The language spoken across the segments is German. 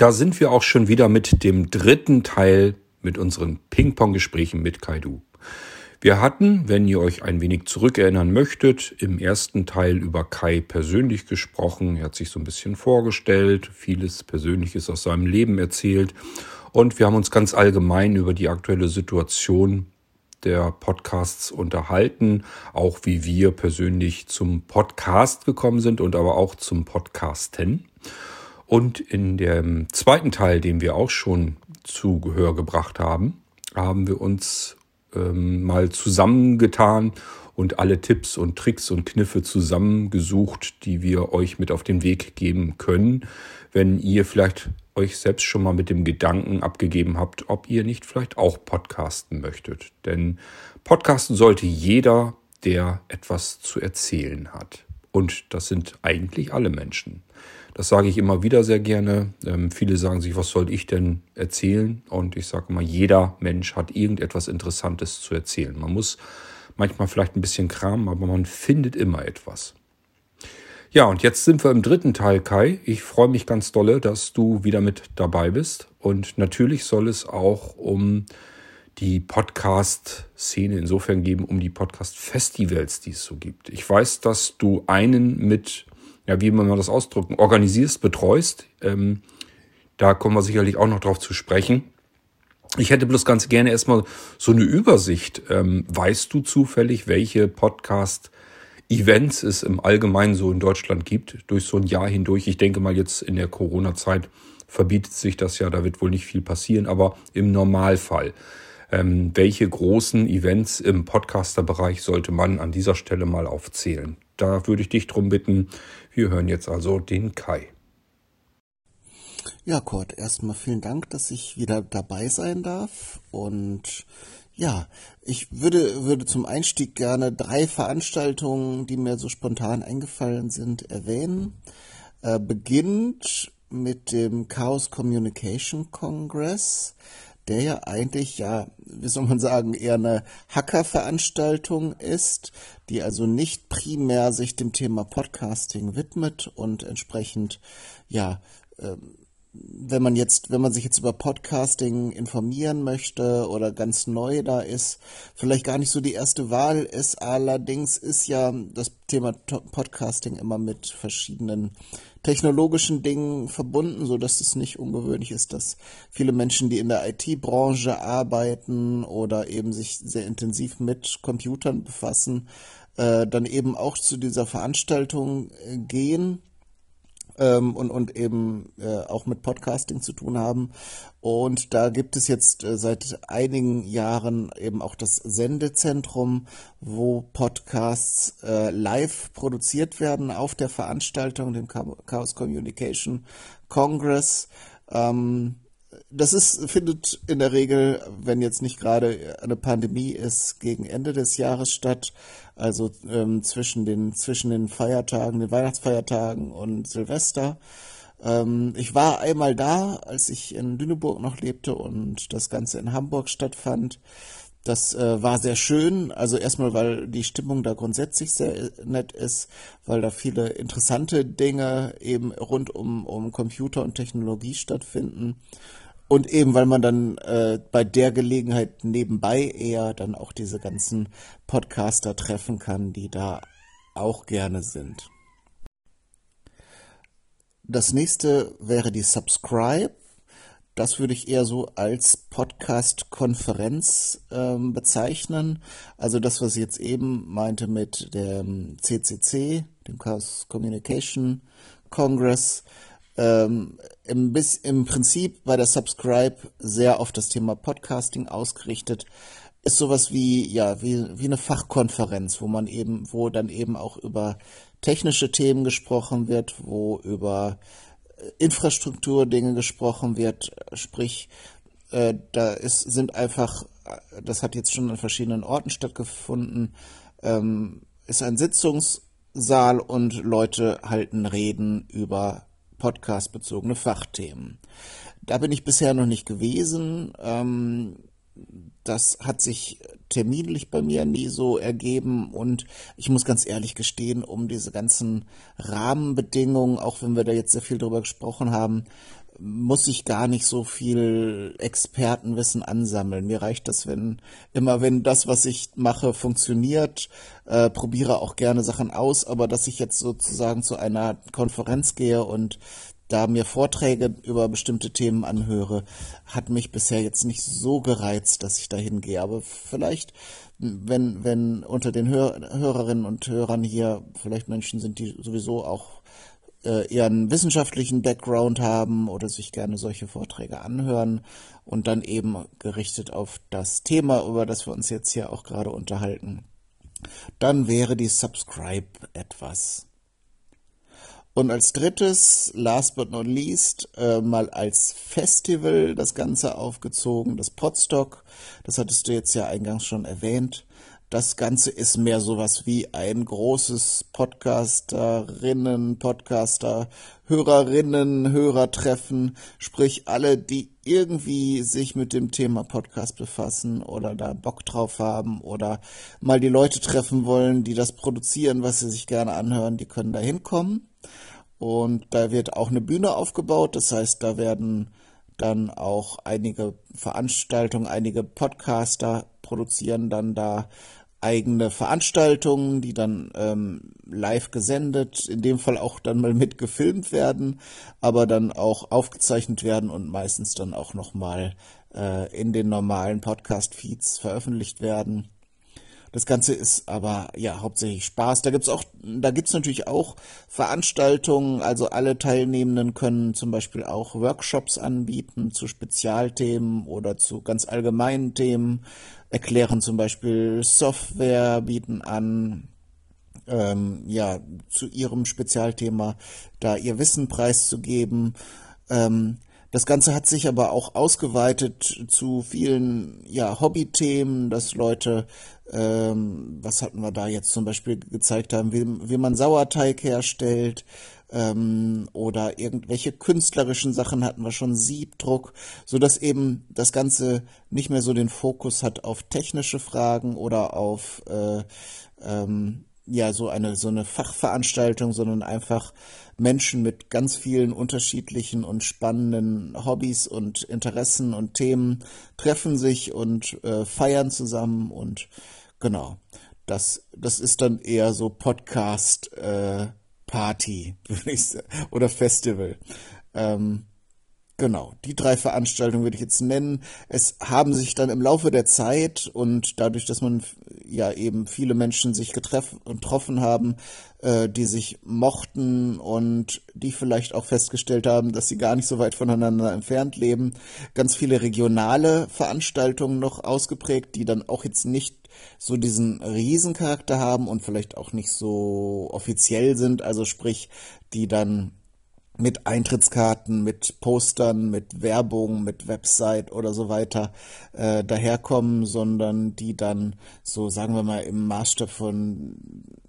da sind wir auch schon wieder mit dem dritten Teil mit unseren Ping-Pong-Gesprächen mit Kaidu. Wir hatten, wenn ihr euch ein wenig zurückerinnern möchtet, im ersten Teil über Kai persönlich gesprochen. Er hat sich so ein bisschen vorgestellt, vieles Persönliches aus seinem Leben erzählt und wir haben uns ganz allgemein über die aktuelle Situation der Podcasts unterhalten, auch wie wir persönlich zum Podcast gekommen sind und aber auch zum Podcasten. Und in dem zweiten Teil, den wir auch schon zu Gehör gebracht haben, haben wir uns ähm, mal zusammengetan und alle Tipps und Tricks und Kniffe zusammengesucht, die wir euch mit auf den Weg geben können, wenn ihr vielleicht euch selbst schon mal mit dem Gedanken abgegeben habt, ob ihr nicht vielleicht auch podcasten möchtet. Denn podcasten sollte jeder, der etwas zu erzählen hat. Und das sind eigentlich alle Menschen. Das sage ich immer wieder sehr gerne. Ähm, viele sagen sich, was soll ich denn erzählen? Und ich sage immer, jeder Mensch hat irgendetwas Interessantes zu erzählen. Man muss manchmal vielleicht ein bisschen kramen, aber man findet immer etwas. Ja, und jetzt sind wir im dritten Teil, Kai. Ich freue mich ganz dolle, dass du wieder mit dabei bist. Und natürlich soll es auch um die Podcast-Szene insofern geben, um die Podcast-Festivals, die es so gibt. Ich weiß, dass du einen mit ja, wie man das ausdrücken, organisierst, betreust. Ähm, da kommen wir sicherlich auch noch drauf zu sprechen. Ich hätte bloß ganz gerne erstmal so eine Übersicht. Ähm, weißt du zufällig, welche Podcast-Events es im Allgemeinen so in Deutschland gibt, durch so ein Jahr hindurch? Ich denke mal jetzt in der Corona-Zeit verbietet sich das ja, da wird wohl nicht viel passieren, aber im Normalfall. Ähm, welche großen Events im Podcaster-Bereich sollte man an dieser Stelle mal aufzählen? Da würde ich dich drum bitten, wir hören jetzt also den Kai. Ja, Kurt, erstmal vielen Dank, dass ich wieder dabei sein darf. Und ja, ich würde, würde zum Einstieg gerne drei Veranstaltungen, die mir so spontan eingefallen sind, erwähnen. Äh, beginnt mit dem Chaos Communication Congress der ja eigentlich ja, wie soll man sagen, eher eine Hacker-Veranstaltung ist, die also nicht primär sich dem Thema Podcasting widmet und entsprechend ja ähm, wenn man jetzt, wenn man sich jetzt über Podcasting informieren möchte oder ganz neu da ist, vielleicht gar nicht so die erste Wahl ist. Allerdings ist ja das Thema Podcasting immer mit verschiedenen technologischen Dingen verbunden, so dass es nicht ungewöhnlich ist, dass viele Menschen, die in der IT-Branche arbeiten oder eben sich sehr intensiv mit Computern befassen, äh, dann eben auch zu dieser Veranstaltung äh, gehen ähm, und, und eben äh, auch mit Podcasting zu tun haben. Und da gibt es jetzt äh, seit einigen Jahren eben auch das Sendezentrum, wo Podcasts äh, live produziert werden auf der Veranstaltung, dem Chaos Communication Congress. Ähm, das ist, findet in der Regel, wenn jetzt nicht gerade eine Pandemie ist, gegen Ende des Jahres statt. Also ähm, zwischen, den, zwischen den Feiertagen, den Weihnachtsfeiertagen und Silvester. Ähm, ich war einmal da, als ich in Lüneburg noch lebte und das Ganze in Hamburg stattfand. Das äh, war sehr schön. Also erstmal, weil die Stimmung da grundsätzlich sehr äh, nett ist, weil da viele interessante Dinge eben rund um, um Computer und Technologie stattfinden. Und eben, weil man dann äh, bei der Gelegenheit nebenbei eher dann auch diese ganzen Podcaster treffen kann, die da auch gerne sind. Das nächste wäre die Subscribe. Das würde ich eher so als Podcast-Konferenz ähm, bezeichnen. Also das, was ich jetzt eben meinte mit dem CCC, dem Chaos Communication Congress, ähm, im, im Prinzip bei der Subscribe sehr auf das Thema Podcasting ausgerichtet. Ist sowas wie, ja, wie, wie eine Fachkonferenz, wo man eben, wo dann eben auch über technische Themen gesprochen wird, wo über äh, Infrastrukturdinge gesprochen wird, sprich, äh, da ist, sind einfach, äh, das hat jetzt schon an verschiedenen Orten stattgefunden, ähm, ist ein Sitzungssaal und Leute halten Reden über podcastbezogene Fachthemen. Da bin ich bisher noch nicht gewesen. Ähm, das hat sich terminlich bei mir nie so ergeben und ich muss ganz ehrlich gestehen, um diese ganzen Rahmenbedingungen, auch wenn wir da jetzt sehr viel drüber gesprochen haben, muss ich gar nicht so viel Expertenwissen ansammeln. Mir reicht das, wenn immer wenn das, was ich mache, funktioniert, äh, probiere auch gerne Sachen aus, aber dass ich jetzt sozusagen zu einer Konferenz gehe und da mir Vorträge über bestimmte Themen anhöre, hat mich bisher jetzt nicht so gereizt, dass ich da hingehe. Aber vielleicht, wenn, wenn unter den Hör Hörerinnen und Hörern hier vielleicht Menschen sind, die sowieso auch äh, einen wissenschaftlichen Background haben oder sich gerne solche Vorträge anhören und dann eben gerichtet auf das Thema, über das wir uns jetzt hier auch gerade unterhalten, dann wäre die Subscribe etwas. Und als drittes, last but not least, äh, mal als Festival das Ganze aufgezogen, das Podstock. Das hattest du jetzt ja eingangs schon erwähnt. Das Ganze ist mehr sowas wie ein großes Podcasterinnen, Podcaster, Hörerinnen, Hörertreffen, sprich alle, die irgendwie sich mit dem Thema Podcast befassen oder da Bock drauf haben oder mal die Leute treffen wollen, die das produzieren, was sie sich gerne anhören, die können da hinkommen. Und da wird auch eine Bühne aufgebaut, das heißt, da werden dann auch einige Veranstaltungen, einige Podcaster produzieren dann da eigene Veranstaltungen, die dann ähm, live gesendet, in dem Fall auch dann mal mit gefilmt werden, aber dann auch aufgezeichnet werden und meistens dann auch nochmal äh, in den normalen Podcast-Feeds veröffentlicht werden. Das Ganze ist aber ja hauptsächlich Spaß. Da gibt's auch, da gibt's natürlich auch Veranstaltungen. Also alle Teilnehmenden können zum Beispiel auch Workshops anbieten zu Spezialthemen oder zu ganz allgemeinen Themen. Erklären zum Beispiel Software, bieten an, ähm, ja zu ihrem Spezialthema da ihr Wissen preiszugeben. Ähm, das Ganze hat sich aber auch ausgeweitet zu vielen ja, Hobbythemen, dass Leute, ähm, was hatten wir da jetzt zum Beispiel gezeigt haben, wie, wie man Sauerteig herstellt ähm, oder irgendwelche künstlerischen Sachen hatten wir schon, Siebdruck, so dass eben das Ganze nicht mehr so den Fokus hat auf technische Fragen oder auf äh, ähm, ja so eine so eine Fachveranstaltung, sondern einfach Menschen mit ganz vielen unterschiedlichen und spannenden Hobbys und Interessen und Themen treffen sich und äh, feiern zusammen und genau. Das, das ist dann eher so Podcast äh, Party, würde ich sagen, oder Festival. Ähm, Genau, die drei Veranstaltungen würde ich jetzt nennen. Es haben sich dann im Laufe der Zeit und dadurch, dass man ja eben viele Menschen sich getroffen haben, äh, die sich mochten und die vielleicht auch festgestellt haben, dass sie gar nicht so weit voneinander entfernt leben, ganz viele regionale Veranstaltungen noch ausgeprägt, die dann auch jetzt nicht so diesen Riesencharakter haben und vielleicht auch nicht so offiziell sind, also sprich, die dann mit Eintrittskarten, mit Postern, mit Werbung, mit Website oder so weiter äh, daherkommen, sondern die dann so, sagen wir mal, im Maßstab von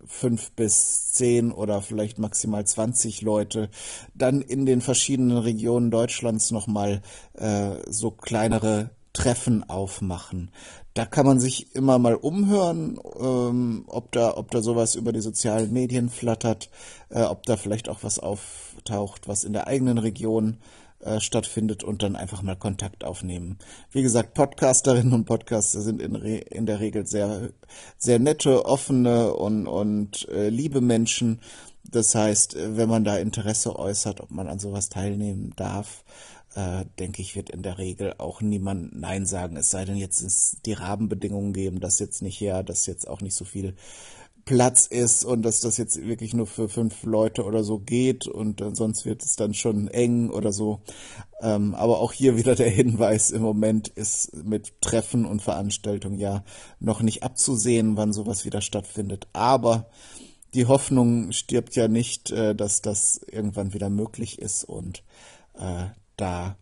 fünf bis zehn oder vielleicht maximal 20 Leute dann in den verschiedenen Regionen Deutschlands nochmal äh, so kleinere Treffen aufmachen. Da kann man sich immer mal umhören, ähm, ob da, ob da sowas über die sozialen Medien flattert, äh, ob da vielleicht auch was auftaucht, was in der eigenen Region äh, stattfindet und dann einfach mal Kontakt aufnehmen. Wie gesagt, Podcasterinnen und Podcaster sind in, Re in der Regel sehr, sehr nette, offene und, und äh, liebe Menschen. Das heißt, wenn man da Interesse äußert, ob man an sowas teilnehmen darf, äh, denke ich, wird in der Regel auch niemand Nein sagen. Es sei denn, jetzt ist die Rahmenbedingungen geben, dass jetzt nicht her, dass jetzt auch nicht so viel Platz ist und dass das jetzt wirklich nur für fünf Leute oder so geht und sonst wird es dann schon eng oder so. Ähm, aber auch hier wieder der Hinweis, im Moment ist mit Treffen und Veranstaltungen ja noch nicht abzusehen, wann sowas wieder stattfindet. Aber die Hoffnung stirbt ja nicht, äh, dass das irgendwann wieder möglich ist und äh, da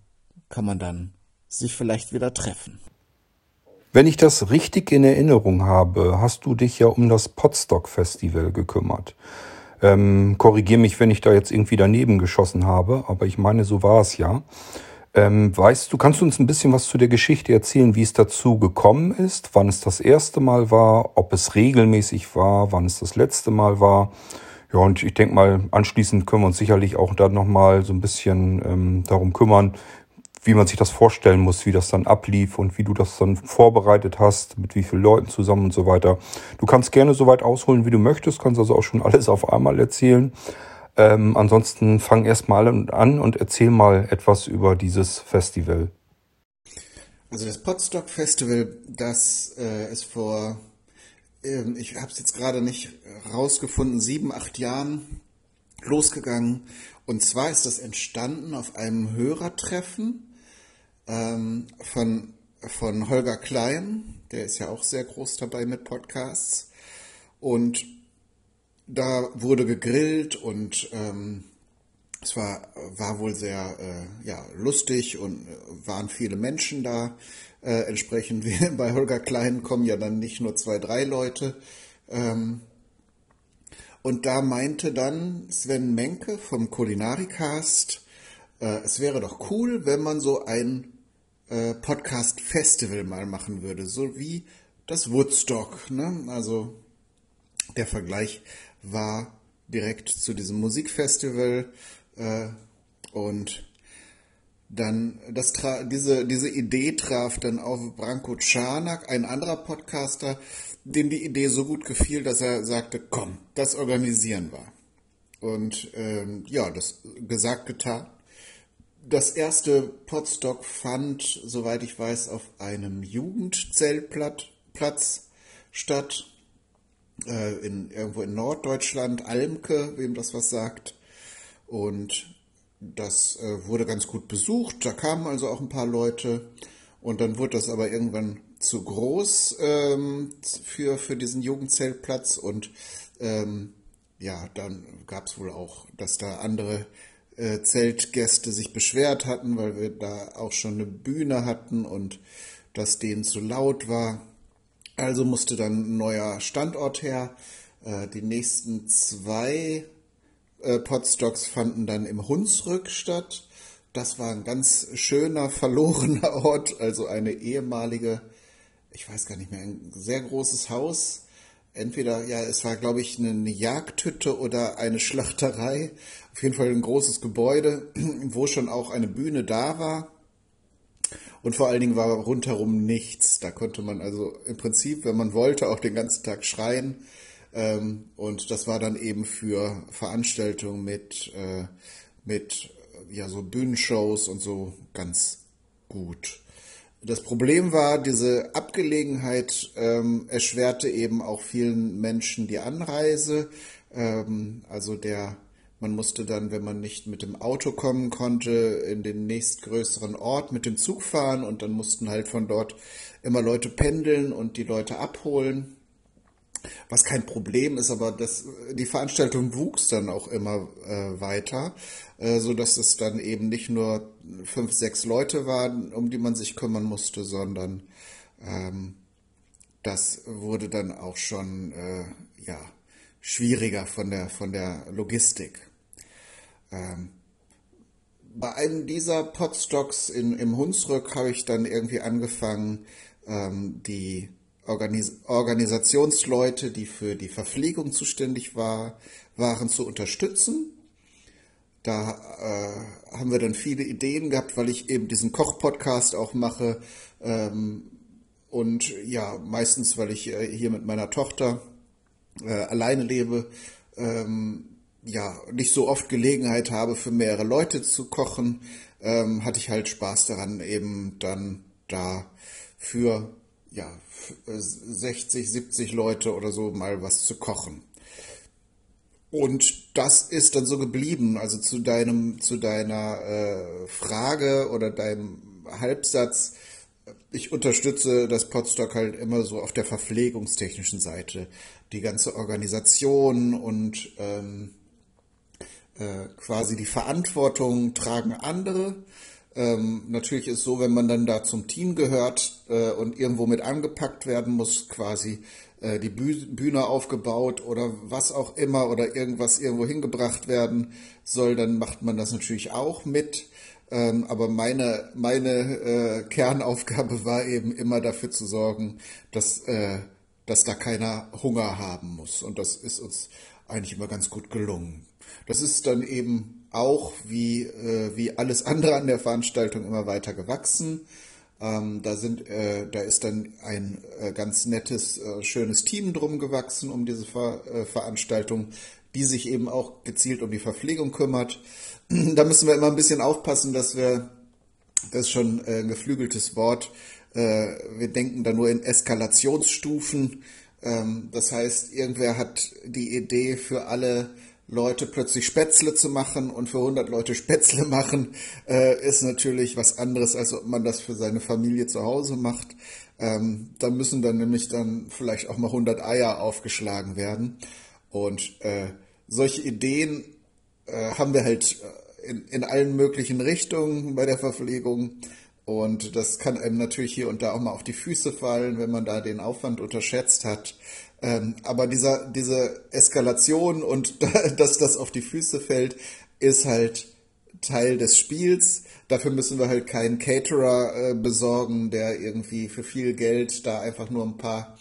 kann man dann sich vielleicht wieder treffen. Wenn ich das richtig in Erinnerung habe, hast du dich ja um das Podstock Festival gekümmert. Ähm, Korrigiere mich, wenn ich da jetzt irgendwie daneben geschossen habe, aber ich meine, so war es ja. Ähm, weißt du, kannst du uns ein bisschen was zu der Geschichte erzählen, wie es dazu gekommen ist, wann es das erste Mal war, ob es regelmäßig war, wann es das letzte Mal war? Ja, und ich denke mal, anschließend können wir uns sicherlich auch dann nochmal so ein bisschen ähm, darum kümmern, wie man sich das vorstellen muss, wie das dann ablief und wie du das dann vorbereitet hast, mit wie vielen Leuten zusammen und so weiter. Du kannst gerne so weit ausholen, wie du möchtest, kannst also auch schon alles auf einmal erzählen. Ähm, ansonsten fang erstmal an und erzähl mal etwas über dieses Festival. Also das Podstock Festival, das äh, ist vor, äh, ich habe es jetzt gerade nicht rausgefunden, sieben, acht Jahren losgegangen. Und zwar ist das entstanden auf einem Hörertreffen ähm, von, von Holger Klein, der ist ja auch sehr groß dabei mit Podcasts. Und da wurde gegrillt und ähm, es war, war wohl sehr äh, ja, lustig und äh, waren viele Menschen da. Äh, entsprechend wie bei Holger Klein kommen ja dann nicht nur zwei, drei Leute. Ähm, und da meinte dann Sven Menke vom Kulinarikast, äh, es wäre doch cool, wenn man so ein äh, Podcast-Festival mal machen würde, so wie das Woodstock. Ne? Also der Vergleich war direkt zu diesem Musikfestival äh, und dann das diese, diese Idee traf dann auf Branko Czarnak, ein anderer Podcaster, dem die Idee so gut gefiel, dass er sagte, komm, das organisieren wir. Und ähm, ja, das gesagt, getan. Das erste Podstock fand, soweit ich weiß, auf einem Jugendzeltplatz statt. Äh, in, irgendwo in Norddeutschland, Almke, wem das was sagt. Und das äh, wurde ganz gut besucht. Da kamen also auch ein paar Leute. Und dann wurde das aber irgendwann zu groß ähm, für, für diesen Jugendzeltplatz. Und ähm, ja, dann gab es wohl auch, dass da andere äh, Zeltgäste sich beschwert hatten, weil wir da auch schon eine Bühne hatten und das denen zu laut war. Also musste dann ein neuer Standort her. Äh, die nächsten zwei äh, Podstocks fanden dann im Hunsrück statt. Das war ein ganz schöner, verlorener Ort, also eine ehemalige, ich weiß gar nicht mehr, ein sehr großes Haus entweder, ja, es war, glaube ich, eine Jagdhütte oder eine Schlachterei. Auf jeden Fall ein großes Gebäude, wo schon auch eine Bühne da war. Und vor allen Dingen war rundherum nichts. Da konnte man also im Prinzip, wenn man wollte, auch den ganzen Tag schreien. Ähm, und das war dann eben für Veranstaltungen mit, äh, mit ja, so Bühnenshows und so ganz gut. Das Problem war, diese Abgelegenheit ähm, erschwerte eben auch vielen Menschen die Anreise. Ähm, also der, man musste dann, wenn man nicht mit dem Auto kommen konnte, in den nächstgrößeren Ort mit dem Zug fahren und dann mussten halt von dort immer Leute pendeln und die Leute abholen. Was kein Problem ist, aber das, die Veranstaltung wuchs dann auch immer äh, weiter, äh, so dass es dann eben nicht nur fünf, sechs Leute waren, um die man sich kümmern musste, sondern ähm, das wurde dann auch schon äh, ja schwieriger von der von der Logistik. Ähm, bei einem dieser Podstocks in, im Hunsrück habe ich dann irgendwie angefangen, ähm, die Organis Organisationsleute, die für die Verpflegung zuständig war, waren, zu unterstützen. Da äh, haben wir dann viele Ideen gehabt, weil ich eben diesen Koch-Podcast auch mache. Ähm, und ja, meistens, weil ich äh, hier mit meiner Tochter äh, alleine lebe, ähm, ja, nicht so oft Gelegenheit habe, für mehrere Leute zu kochen, ähm, hatte ich halt Spaß daran, eben dann da für ja, 60, 70 Leute oder so mal was zu kochen. Und das ist dann so geblieben. Also zu deinem, zu deiner äh, Frage oder deinem Halbsatz. Ich unterstütze das Podstock halt immer so auf der verpflegungstechnischen Seite. Die ganze Organisation und ähm, äh, quasi die Verantwortung tragen andere. Ähm, natürlich ist so, wenn man dann da zum Team gehört äh, und irgendwo mit angepackt werden muss, quasi äh, die Bühne aufgebaut oder was auch immer oder irgendwas irgendwo hingebracht werden soll, dann macht man das natürlich auch mit. Ähm, aber meine, meine äh, Kernaufgabe war eben immer dafür zu sorgen, dass, äh, dass da keiner Hunger haben muss. Und das ist uns eigentlich immer ganz gut gelungen. Das ist dann eben auch wie, äh, wie alles andere an der Veranstaltung immer weiter gewachsen. Ähm, da, sind, äh, da ist dann ein äh, ganz nettes, äh, schönes Team drum gewachsen um diese Ver äh, Veranstaltung, die sich eben auch gezielt um die Verpflegung kümmert. da müssen wir immer ein bisschen aufpassen, dass wir, das ist schon äh, ein geflügeltes Wort, wir denken da nur in Eskalationsstufen. Ähm, das heißt, irgendwer hat die Idee für alle Leute plötzlich Spätzle zu machen und für 100 Leute Spätzle machen, äh, ist natürlich was anderes, als ob man das für seine Familie zu Hause macht. Ähm, da müssen dann nämlich dann vielleicht auch mal 100 Eier aufgeschlagen werden. Und äh, solche Ideen äh, haben wir halt äh, in, in allen möglichen Richtungen bei der Verpflegung. Und das kann einem natürlich hier und da auch mal auf die Füße fallen, wenn man da den Aufwand unterschätzt hat. Ähm, aber dieser, diese Eskalation und dass das auf die Füße fällt, ist halt Teil des Spiels. Dafür müssen wir halt keinen Caterer äh, besorgen, der irgendwie für viel Geld da einfach nur ein paar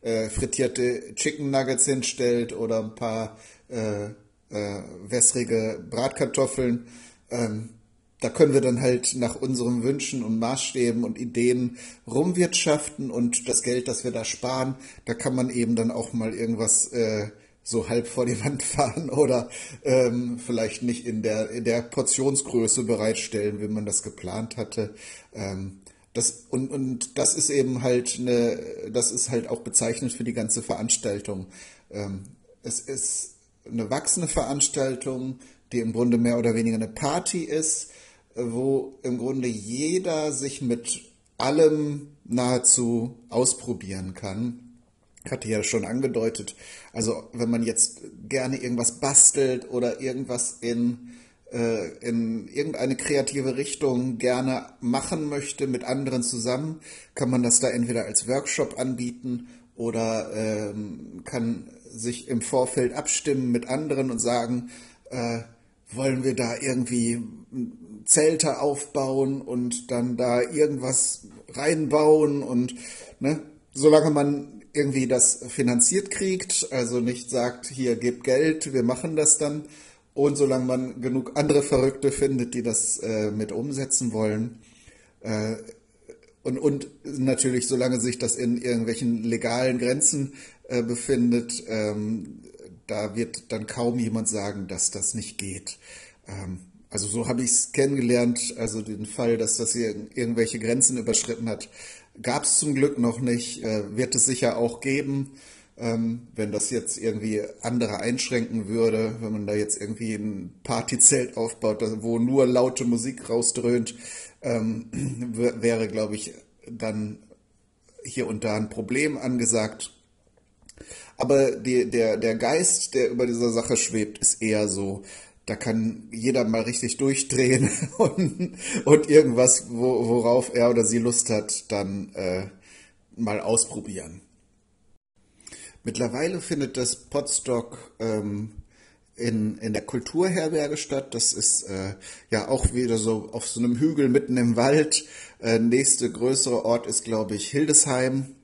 äh, frittierte Chicken Nuggets hinstellt oder ein paar äh, äh wässrige Bratkartoffeln. Ähm, da können wir dann halt nach unseren Wünschen und Maßstäben und Ideen rumwirtschaften und das Geld, das wir da sparen, da kann man eben dann auch mal irgendwas äh, so halb vor die Wand fahren oder ähm, vielleicht nicht in der, in der Portionsgröße bereitstellen, wie man das geplant hatte. Ähm, das, und, und das ist eben halt eine, das ist halt auch bezeichnend für die ganze Veranstaltung. Ähm, es ist eine wachsende Veranstaltung, die im Grunde mehr oder weniger eine Party ist, wo im Grunde jeder sich mit allem nahezu ausprobieren kann. Ich hatte ja schon angedeutet, also wenn man jetzt gerne irgendwas bastelt oder irgendwas in, äh, in irgendeine kreative Richtung gerne machen möchte mit anderen zusammen, kann man das da entweder als Workshop anbieten oder ähm, kann sich im Vorfeld abstimmen mit anderen und sagen, äh, wollen wir da irgendwie Zelte aufbauen und dann da irgendwas reinbauen und ne, solange man irgendwie das finanziert kriegt, also nicht sagt, hier gebt Geld, wir machen das dann und solange man genug andere Verrückte findet, die das äh, mit umsetzen wollen äh, und, und natürlich solange sich das in irgendwelchen legalen Grenzen äh, befindet, ähm, da wird dann kaum jemand sagen, dass das nicht geht. Ähm, also so habe ich es kennengelernt. Also den Fall, dass das hier irgendwelche Grenzen überschritten hat, gab es zum Glück noch nicht. Äh, wird es sicher auch geben, ähm, wenn das jetzt irgendwie andere einschränken würde, wenn man da jetzt irgendwie ein Partyzelt aufbaut, wo nur laute Musik rausdröhnt, ähm, wäre, glaube ich, dann hier und da ein Problem angesagt. Aber die, der, der Geist, der über dieser Sache schwebt, ist eher so, da kann jeder mal richtig durchdrehen und, und irgendwas, wo, worauf er oder sie Lust hat, dann äh, mal ausprobieren. Mittlerweile findet das Podstock ähm, in, in der Kulturherberge statt. Das ist äh, ja auch wieder so auf so einem Hügel mitten im Wald. Äh, nächste größere Ort ist, glaube ich, Hildesheim.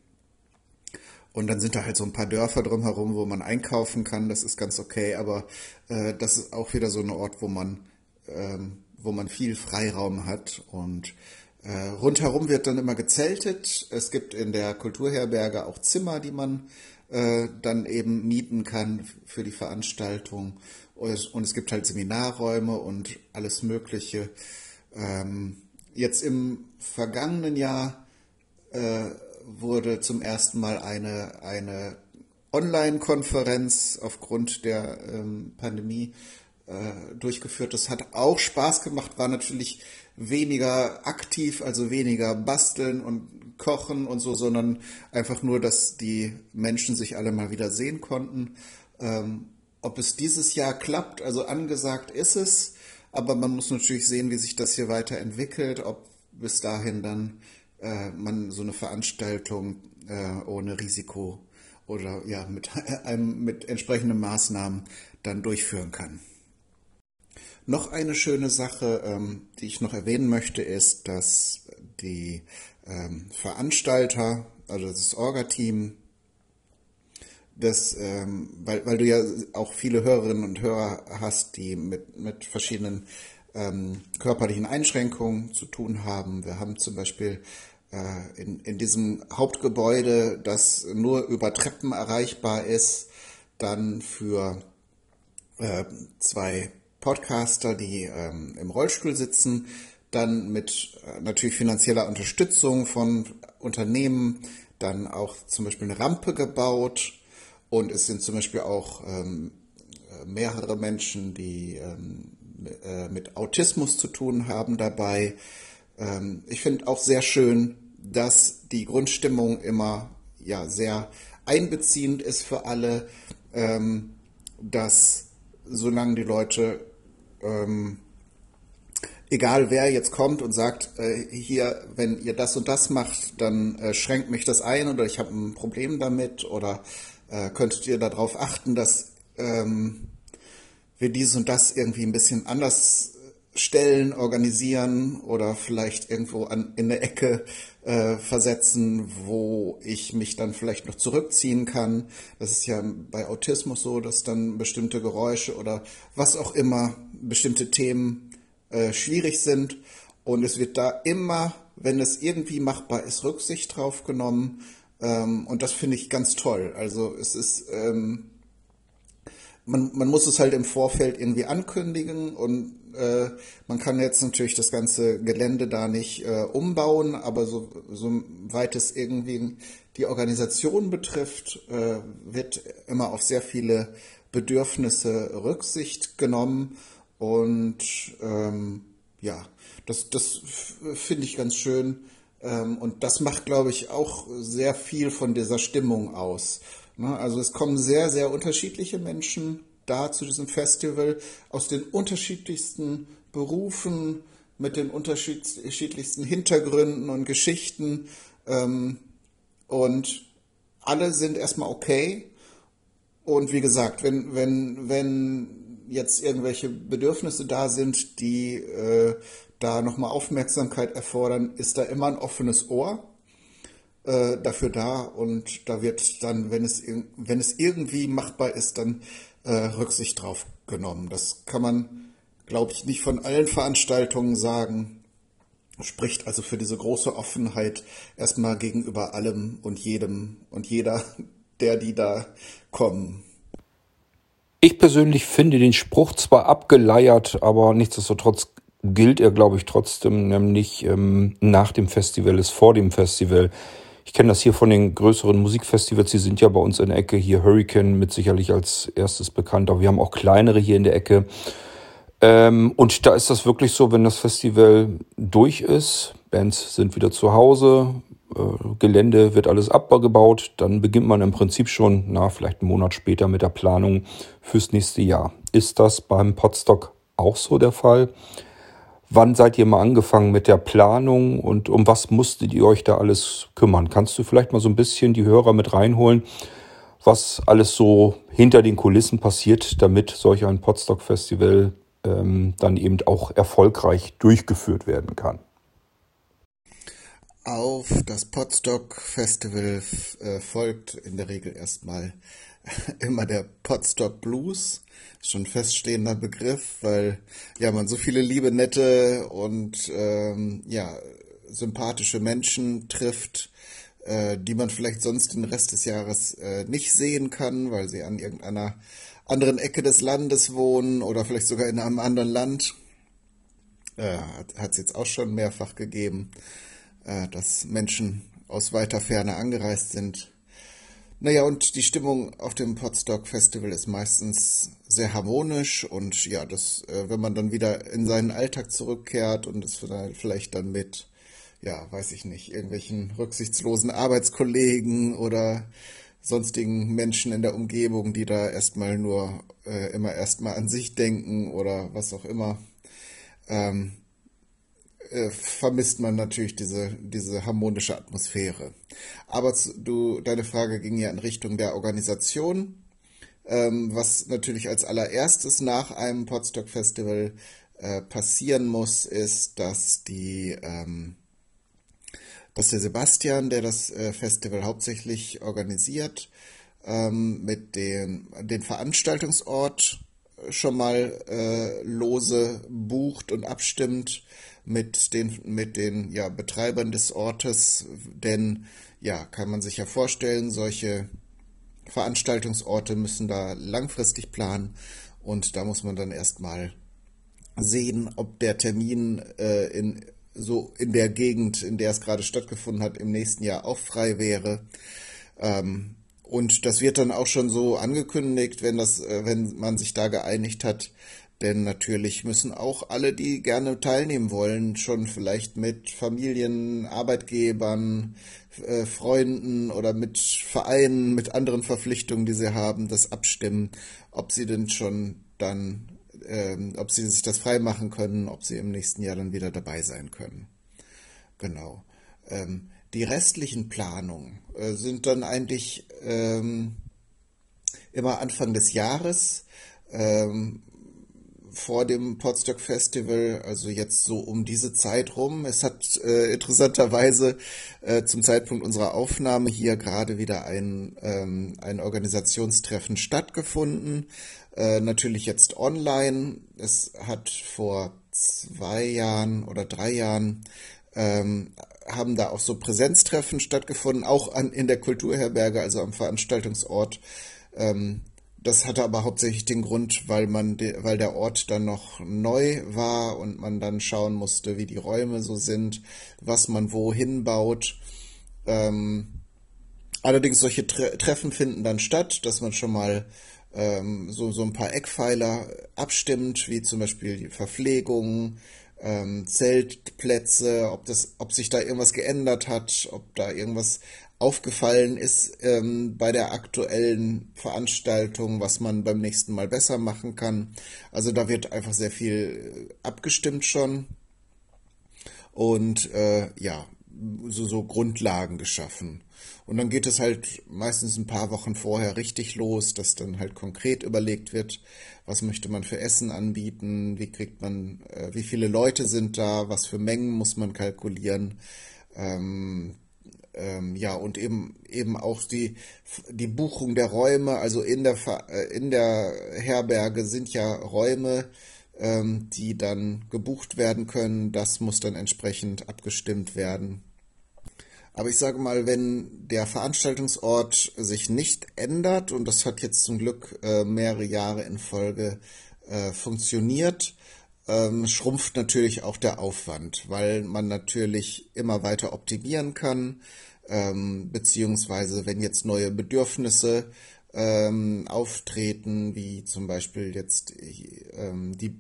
Und dann sind da halt so ein paar Dörfer drumherum, wo man einkaufen kann. Das ist ganz okay, aber äh, das ist auch wieder so ein Ort, wo man, ähm, wo man viel Freiraum hat. Und äh, rundherum wird dann immer gezeltet. Es gibt in der Kulturherberge auch Zimmer, die man äh, dann eben mieten kann für die Veranstaltung. Und es, gibt halt Seminarräume und alles Mögliche. Ähm, jetzt im vergangenen Jahr äh, wurde zum ersten Mal eine, eine Online-Konferenz aufgrund der ähm, Pandemie äh, durchgeführt. Das hat auch Spaß gemacht, war natürlich weniger aktiv, also weniger basteln und kochen und so, sondern einfach nur, dass die Menschen sich alle mal wieder sehen konnten. Ähm, ob es dieses Jahr klappt, also angesagt ist es, aber man muss natürlich sehen, wie sich das hier weiterentwickelt, ob bis dahin dann äh, man so eine Veranstaltung äh, ohne Risiko oder ja mit, einem, mit entsprechenden Maßnahmen dann durchführen kann. Noch eine schöne Sache, ähm, die ich noch erwähnen möchte, ist, dass die ähm, Veranstalter, also das Orga-Team, das, ähm, weil, weil du ja auch viele Hörerinnen und Hörer hast, die mit, mit verschiedenen ähm, körperlichen Einschränkungen zu tun haben. Wir haben zum Beispiel äh, in, in diesem Hauptgebäude, das nur über Treppen erreichbar ist, dann für äh, zwei Podcaster, die ähm, im Rollstuhl sitzen, dann mit äh, natürlich finanzieller Unterstützung von Unternehmen, dann auch zum Beispiel eine Rampe gebaut und es sind zum Beispiel auch ähm, äh, mehrere Menschen, die ähm, äh, mit Autismus zu tun haben dabei. Ähm, ich finde auch sehr schön, dass die Grundstimmung immer ja sehr einbeziehend ist für alle, ähm, dass solange die Leute ähm, egal wer jetzt kommt und sagt, äh, hier, wenn ihr das und das macht, dann äh, schränkt mich das ein oder ich habe ein Problem damit oder äh, könntet ihr darauf achten, dass ähm, wir dies und das irgendwie ein bisschen anders stellen, organisieren oder vielleicht irgendwo an, in eine Ecke äh, versetzen, wo ich mich dann vielleicht noch zurückziehen kann. Das ist ja bei Autismus so, dass dann bestimmte Geräusche oder was auch immer, bestimmte Themen äh, schwierig sind. Und es wird da immer, wenn es irgendwie machbar ist, Rücksicht drauf genommen. Ähm, und das finde ich ganz toll. Also es ist, ähm, man, man muss es halt im Vorfeld irgendwie ankündigen und äh, man kann jetzt natürlich das ganze Gelände da nicht äh, umbauen, aber so, soweit es irgendwie die Organisation betrifft, äh, wird immer auf sehr viele Bedürfnisse Rücksicht genommen und ähm, ja, das, das finde ich ganz schön. Ähm, und das macht, glaube ich, auch sehr viel von dieser Stimmung aus. Ne? Also es kommen sehr, sehr unterschiedliche Menschen da zu diesem Festival aus den unterschiedlichsten Berufen, mit den unterschiedlichsten Hintergründen und Geschichten. Ähm, und alle sind erstmal okay. Und wie gesagt, wenn, wenn, wenn jetzt irgendwelche Bedürfnisse da sind, die äh, da nochmal Aufmerksamkeit erfordern, ist da immer ein offenes Ohr äh, dafür da und da wird dann, wenn es, wenn es irgendwie machbar ist, dann äh, Rücksicht drauf genommen. Das kann man, glaube ich, nicht von allen Veranstaltungen sagen. Spricht also für diese große Offenheit erstmal gegenüber allem und jedem und jeder, der die da kommen. Ich persönlich finde den Spruch zwar abgeleiert, aber nichtsdestotrotz gilt er, glaube ich, trotzdem, nämlich ähm, nach dem Festival ist vor dem Festival. Ich kenne das hier von den größeren Musikfestivals, die sind ja bei uns in der Ecke. Hier Hurricane mit sicherlich als erstes bekannt, aber wir haben auch kleinere hier in der Ecke. Ähm, und da ist das wirklich so, wenn das Festival durch ist, Bands sind wieder zu Hause, äh, Gelände wird alles abgebaut, dann beginnt man im Prinzip schon, na, vielleicht einen Monat später mit der Planung fürs nächste Jahr. Ist das beim Podstock auch so der Fall? Wann seid ihr mal angefangen mit der Planung und um was musstet ihr euch da alles kümmern? Kannst du vielleicht mal so ein bisschen die Hörer mit reinholen, was alles so hinter den Kulissen passiert, damit solch ein Podstock-Festival ähm, dann eben auch erfolgreich durchgeführt werden kann? Auf das Podstock Festival äh, folgt in der Regel erstmal immer der Podstock Blues schon feststehender Begriff, weil ja man so viele liebe, nette und ähm, ja sympathische Menschen trifft, äh, die man vielleicht sonst den Rest des Jahres äh, nicht sehen kann, weil sie an irgendeiner anderen Ecke des Landes wohnen oder vielleicht sogar in einem anderen Land. Äh, hat es jetzt auch schon mehrfach gegeben, äh, dass Menschen aus weiter Ferne angereist sind naja, und die Stimmung auf dem Podstock Festival ist meistens sehr harmonisch und ja, das, äh, wenn man dann wieder in seinen Alltag zurückkehrt und es vielleicht dann mit, ja, weiß ich nicht, irgendwelchen rücksichtslosen Arbeitskollegen oder sonstigen Menschen in der Umgebung, die da erstmal nur äh, immer erstmal an sich denken oder was auch immer. Ähm, äh, vermisst man natürlich diese, diese harmonische Atmosphäre. Aber zu, du, deine Frage ging ja in Richtung der Organisation. Ähm, was natürlich als allererstes nach einem Podstock Festival äh, passieren muss, ist, dass die ähm, dass der Sebastian, der das äh, Festival hauptsächlich organisiert, ähm, mit dem den Veranstaltungsort schon mal lose bucht und abstimmt mit den mit den ja, Betreibern des Ortes, denn ja, kann man sich ja vorstellen, solche Veranstaltungsorte müssen da langfristig planen und da muss man dann erstmal sehen, ob der Termin äh, in so in der Gegend, in der es gerade stattgefunden hat, im nächsten Jahr auch frei wäre. Ähm, und das wird dann auch schon so angekündigt, wenn das, äh, wenn man sich da geeinigt hat. Denn natürlich müssen auch alle, die gerne teilnehmen wollen, schon vielleicht mit Familien, Arbeitgebern, äh, Freunden oder mit Vereinen, mit anderen Verpflichtungen, die sie haben, das abstimmen, ob sie denn schon dann, ähm, ob sie sich das freimachen können, ob sie im nächsten Jahr dann wieder dabei sein können. Genau. Ähm, die restlichen Planungen äh, sind dann eigentlich ähm, immer Anfang des Jahres ähm, vor dem Podstock Festival, also jetzt so um diese Zeit rum. Es hat äh, interessanterweise äh, zum Zeitpunkt unserer Aufnahme hier gerade wieder ein, ähm, ein Organisationstreffen stattgefunden. Äh, natürlich jetzt online. Es hat vor zwei Jahren oder drei Jahren ähm, haben da auch so Präsenztreffen stattgefunden, auch an, in der Kulturherberge, also am Veranstaltungsort. Ähm, das hatte aber hauptsächlich den Grund, weil man, weil der Ort dann noch neu war und man dann schauen musste, wie die Räume so sind, was man wohin baut. Ähm, allerdings solche Tre Treffen finden dann statt, dass man schon mal ähm, so, so ein paar Eckpfeiler abstimmt, wie zum Beispiel die Verpflegung, ähm, Zeltplätze, ob das, ob sich da irgendwas geändert hat, ob da irgendwas aufgefallen ist ähm, bei der aktuellen Veranstaltung, was man beim nächsten Mal besser machen kann. Also da wird einfach sehr viel äh, abgestimmt schon und äh, ja, so, so Grundlagen geschaffen. Und dann geht es halt meistens ein paar Wochen vorher richtig los, dass dann halt konkret überlegt wird, was möchte man für Essen anbieten, wie kriegt man, äh, wie viele Leute sind da, was für Mengen muss man kalkulieren. Ähm, ähm, ja, und eben, eben auch die, die Buchung der Räume, also in der, äh, in der Herberge sind ja Räume, ähm, die dann gebucht werden können. Das muss dann entsprechend abgestimmt werden. Aber ich sage mal, wenn der Veranstaltungsort sich nicht ändert, und das hat jetzt zum Glück äh, mehrere Jahre in Folge äh, funktioniert, ähm, schrumpft natürlich auch der Aufwand, weil man natürlich immer weiter optimieren kann, ähm, beziehungsweise wenn jetzt neue Bedürfnisse ähm, auftreten, wie zum Beispiel jetzt ähm, die,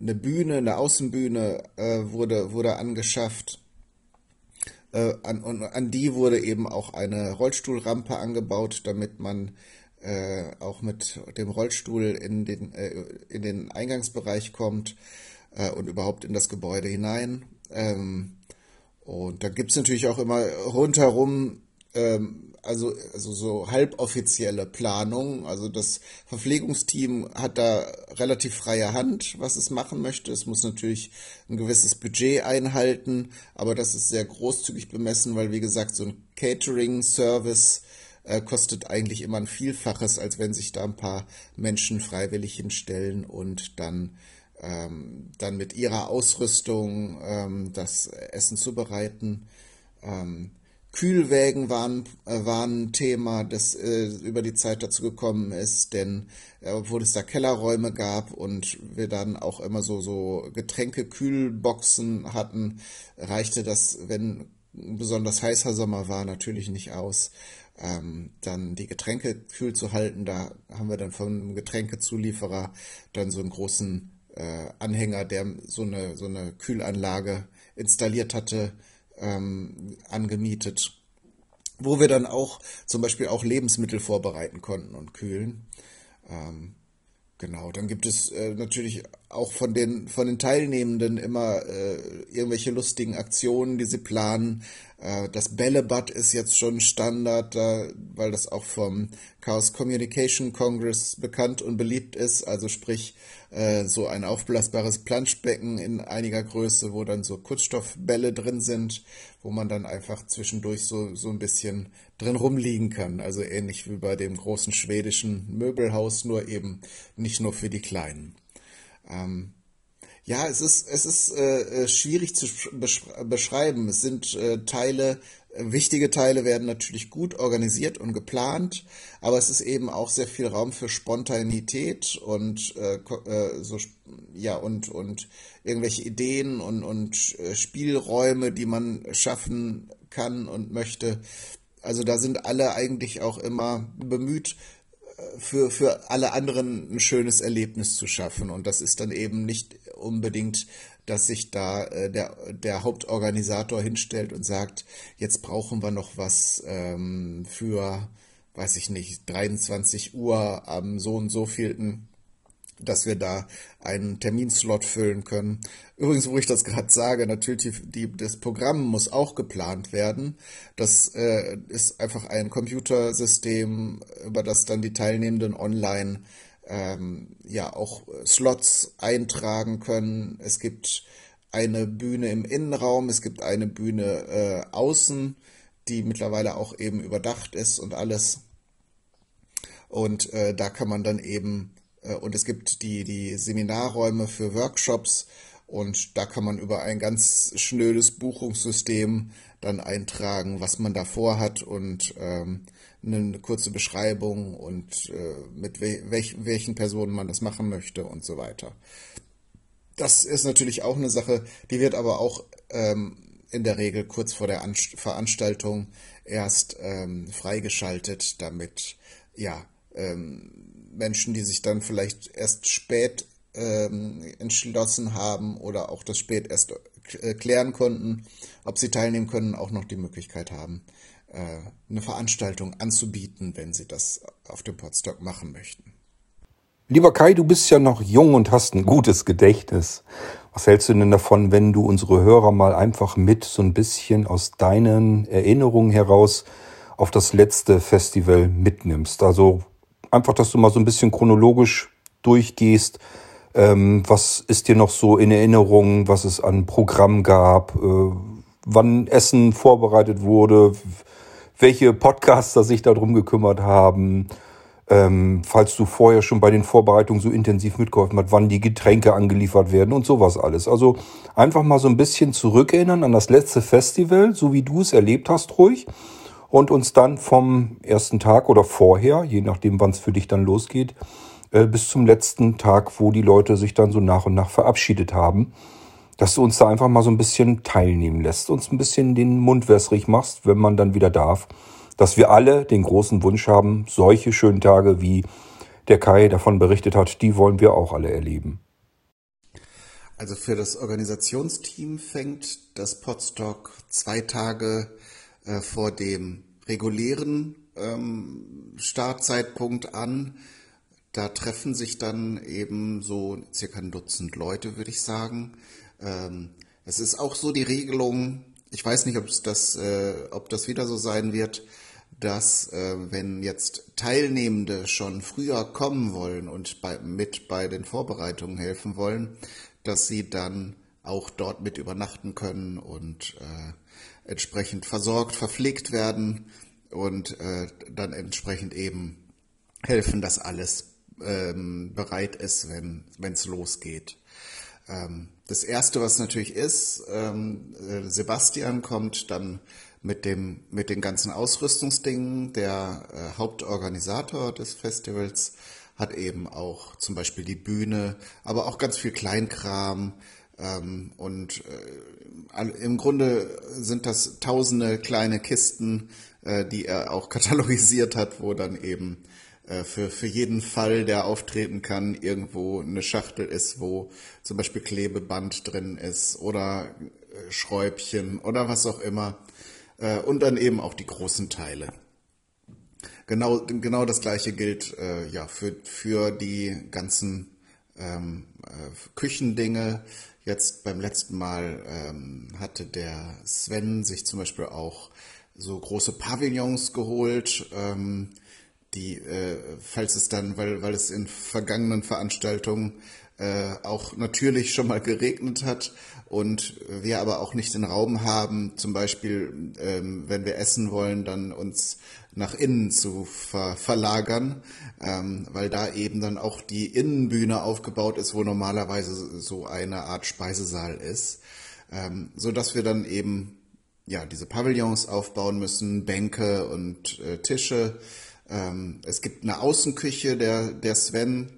eine Bühne, eine Außenbühne äh, wurde, wurde angeschafft äh, an, und an die wurde eben auch eine Rollstuhlrampe angebaut, damit man äh, auch mit dem Rollstuhl in den, äh, in den Eingangsbereich kommt äh, und überhaupt in das Gebäude hinein. Ähm, und da gibt's natürlich auch immer rundherum ähm, also, also so halboffizielle Planung. Also das Verpflegungsteam hat da relativ freie Hand, was es machen möchte. Es muss natürlich ein gewisses Budget einhalten, aber das ist sehr großzügig bemessen, weil wie gesagt, so ein Catering-Service äh, kostet eigentlich immer ein Vielfaches, als wenn sich da ein paar Menschen freiwillig hinstellen und dann ähm, dann mit ihrer Ausrüstung ähm, das Essen zubereiten. Ähm, Kühlwägen waren, äh, waren ein Thema, das äh, über die Zeit dazu gekommen ist, denn äh, obwohl es da Kellerräume gab und wir dann auch immer so, so Getränkekühlboxen hatten, reichte das, wenn besonders heißer Sommer war, natürlich nicht aus, ähm, dann die Getränke kühl zu halten. Da haben wir dann von einem Getränkezulieferer dann so einen großen äh, Anhänger, der so eine, so eine Kühlanlage installiert hatte, ähm, angemietet, wo wir dann auch zum Beispiel auch Lebensmittel vorbereiten konnten und kühlen. Ähm, genau, dann gibt es äh, natürlich auch von den, von den Teilnehmenden immer äh, irgendwelche lustigen Aktionen, die sie planen. Äh, das Bällebad ist jetzt schon Standard, weil das auch vom Chaos Communication Congress bekannt und beliebt ist. Also sprich, äh, so ein aufblasbares Planschbecken in einiger Größe, wo dann so Kunststoffbälle drin sind, wo man dann einfach zwischendurch so, so ein bisschen drin rumliegen kann. Also ähnlich wie bei dem großen schwedischen Möbelhaus, nur eben nicht nur für die Kleinen. Ähm, ja, es ist, es ist äh, äh schwierig zu beschreiben. Es sind äh, Teile, äh, wichtige Teile werden natürlich gut organisiert und geplant, aber es ist eben auch sehr viel Raum für Spontanität und äh, äh, so ja und und irgendwelche Ideen und und Spielräume, die man schaffen kann und möchte. Also da sind alle eigentlich auch immer bemüht, für, für alle anderen ein schönes Erlebnis zu schaffen. Und das ist dann eben nicht unbedingt, dass sich da äh, der, der Hauptorganisator hinstellt und sagt, jetzt brauchen wir noch was ähm, für, weiß ich nicht, 23 Uhr am so und so vielten dass wir da einen Terminslot füllen können. Übrigens, wo ich das gerade sage, natürlich, die, das Programm muss auch geplant werden. Das äh, ist einfach ein Computersystem, über das dann die Teilnehmenden online ähm, ja auch Slots eintragen können. Es gibt eine Bühne im Innenraum, es gibt eine Bühne äh, außen, die mittlerweile auch eben überdacht ist und alles. Und äh, da kann man dann eben und es gibt die, die Seminarräume für Workshops und da kann man über ein ganz schnödes Buchungssystem dann eintragen, was man da vorhat und ähm, eine kurze Beschreibung und äh, mit we welch, welchen Personen man das machen möchte und so weiter. Das ist natürlich auch eine Sache, die wird aber auch ähm, in der Regel kurz vor der Anst Veranstaltung erst ähm, freigeschaltet, damit ja ähm, Menschen, die sich dann vielleicht erst spät ähm, entschlossen haben oder auch das spät erst äh, klären konnten, ob sie teilnehmen können, auch noch die Möglichkeit haben, äh, eine Veranstaltung anzubieten, wenn sie das auf dem Podstock machen möchten. Lieber Kai, du bist ja noch jung und hast ein gutes Gedächtnis. Was hältst du denn davon, wenn du unsere Hörer mal einfach mit so ein bisschen aus deinen Erinnerungen heraus auf das letzte Festival mitnimmst? Also einfach, dass du mal so ein bisschen chronologisch durchgehst. Ähm, was ist dir noch so in Erinnerung, was es an Programm gab, äh, wann Essen vorbereitet wurde, welche Podcaster sich darum gekümmert haben, ähm, falls du vorher schon bei den Vorbereitungen so intensiv mitgeholfen hast, wann die Getränke angeliefert werden und sowas alles. Also einfach mal so ein bisschen zurückerinnern an das letzte Festival, so wie du es erlebt hast, ruhig und uns dann vom ersten Tag oder vorher, je nachdem, wann es für dich dann losgeht, äh, bis zum letzten Tag, wo die Leute sich dann so nach und nach verabschiedet haben, dass du uns da einfach mal so ein bisschen teilnehmen lässt, uns ein bisschen den Mund wässrig machst, wenn man dann wieder darf, dass wir alle den großen Wunsch haben, solche schönen Tage wie der Kai davon berichtet hat, die wollen wir auch alle erleben. Also für das Organisationsteam fängt das Podstock zwei Tage äh, vor dem regulären ähm, Startzeitpunkt an. Da treffen sich dann eben so circa ein Dutzend Leute, würde ich sagen. Ähm, es ist auch so die Regelung, ich weiß nicht, ob das, äh, ob das wieder so sein wird, dass äh, wenn jetzt Teilnehmende schon früher kommen wollen und bei, mit bei den Vorbereitungen helfen wollen, dass sie dann auch dort mit übernachten können und äh, entsprechend versorgt, verpflegt werden und äh, dann entsprechend eben helfen, dass alles ähm, bereit ist, wenn es losgeht. Ähm, das erste, was natürlich ist, ähm, äh, Sebastian kommt dann mit dem mit den ganzen Ausrüstungsdingen. Der äh, Hauptorganisator des Festivals hat eben auch zum Beispiel die Bühne, aber auch ganz viel Kleinkram, und äh, im Grunde sind das tausende kleine Kisten, äh, die er auch katalogisiert hat, wo dann eben äh, für, für jeden Fall, der auftreten kann, irgendwo eine Schachtel ist, wo zum Beispiel Klebeband drin ist oder Schräubchen oder was auch immer. Und dann eben auch die großen Teile. Genau, genau das gleiche gilt ja für, für die ganzen ähm, äh, Küchendinge, Jetzt beim letzten Mal ähm, hatte der Sven sich zum Beispiel auch so große Pavillons geholt, ähm, die, äh, falls es dann, weil, weil es in vergangenen Veranstaltungen äh, auch natürlich schon mal geregnet hat und wir aber auch nicht den Raum haben, zum Beispiel, ähm, wenn wir essen wollen, dann uns nach innen zu ver verlagern, ähm, weil da eben dann auch die Innenbühne aufgebaut ist, wo normalerweise so eine Art Speisesaal ist, ähm, so dass wir dann eben ja diese Pavillons aufbauen müssen, Bänke und äh, Tische. Ähm, es gibt eine Außenküche, der der Sven,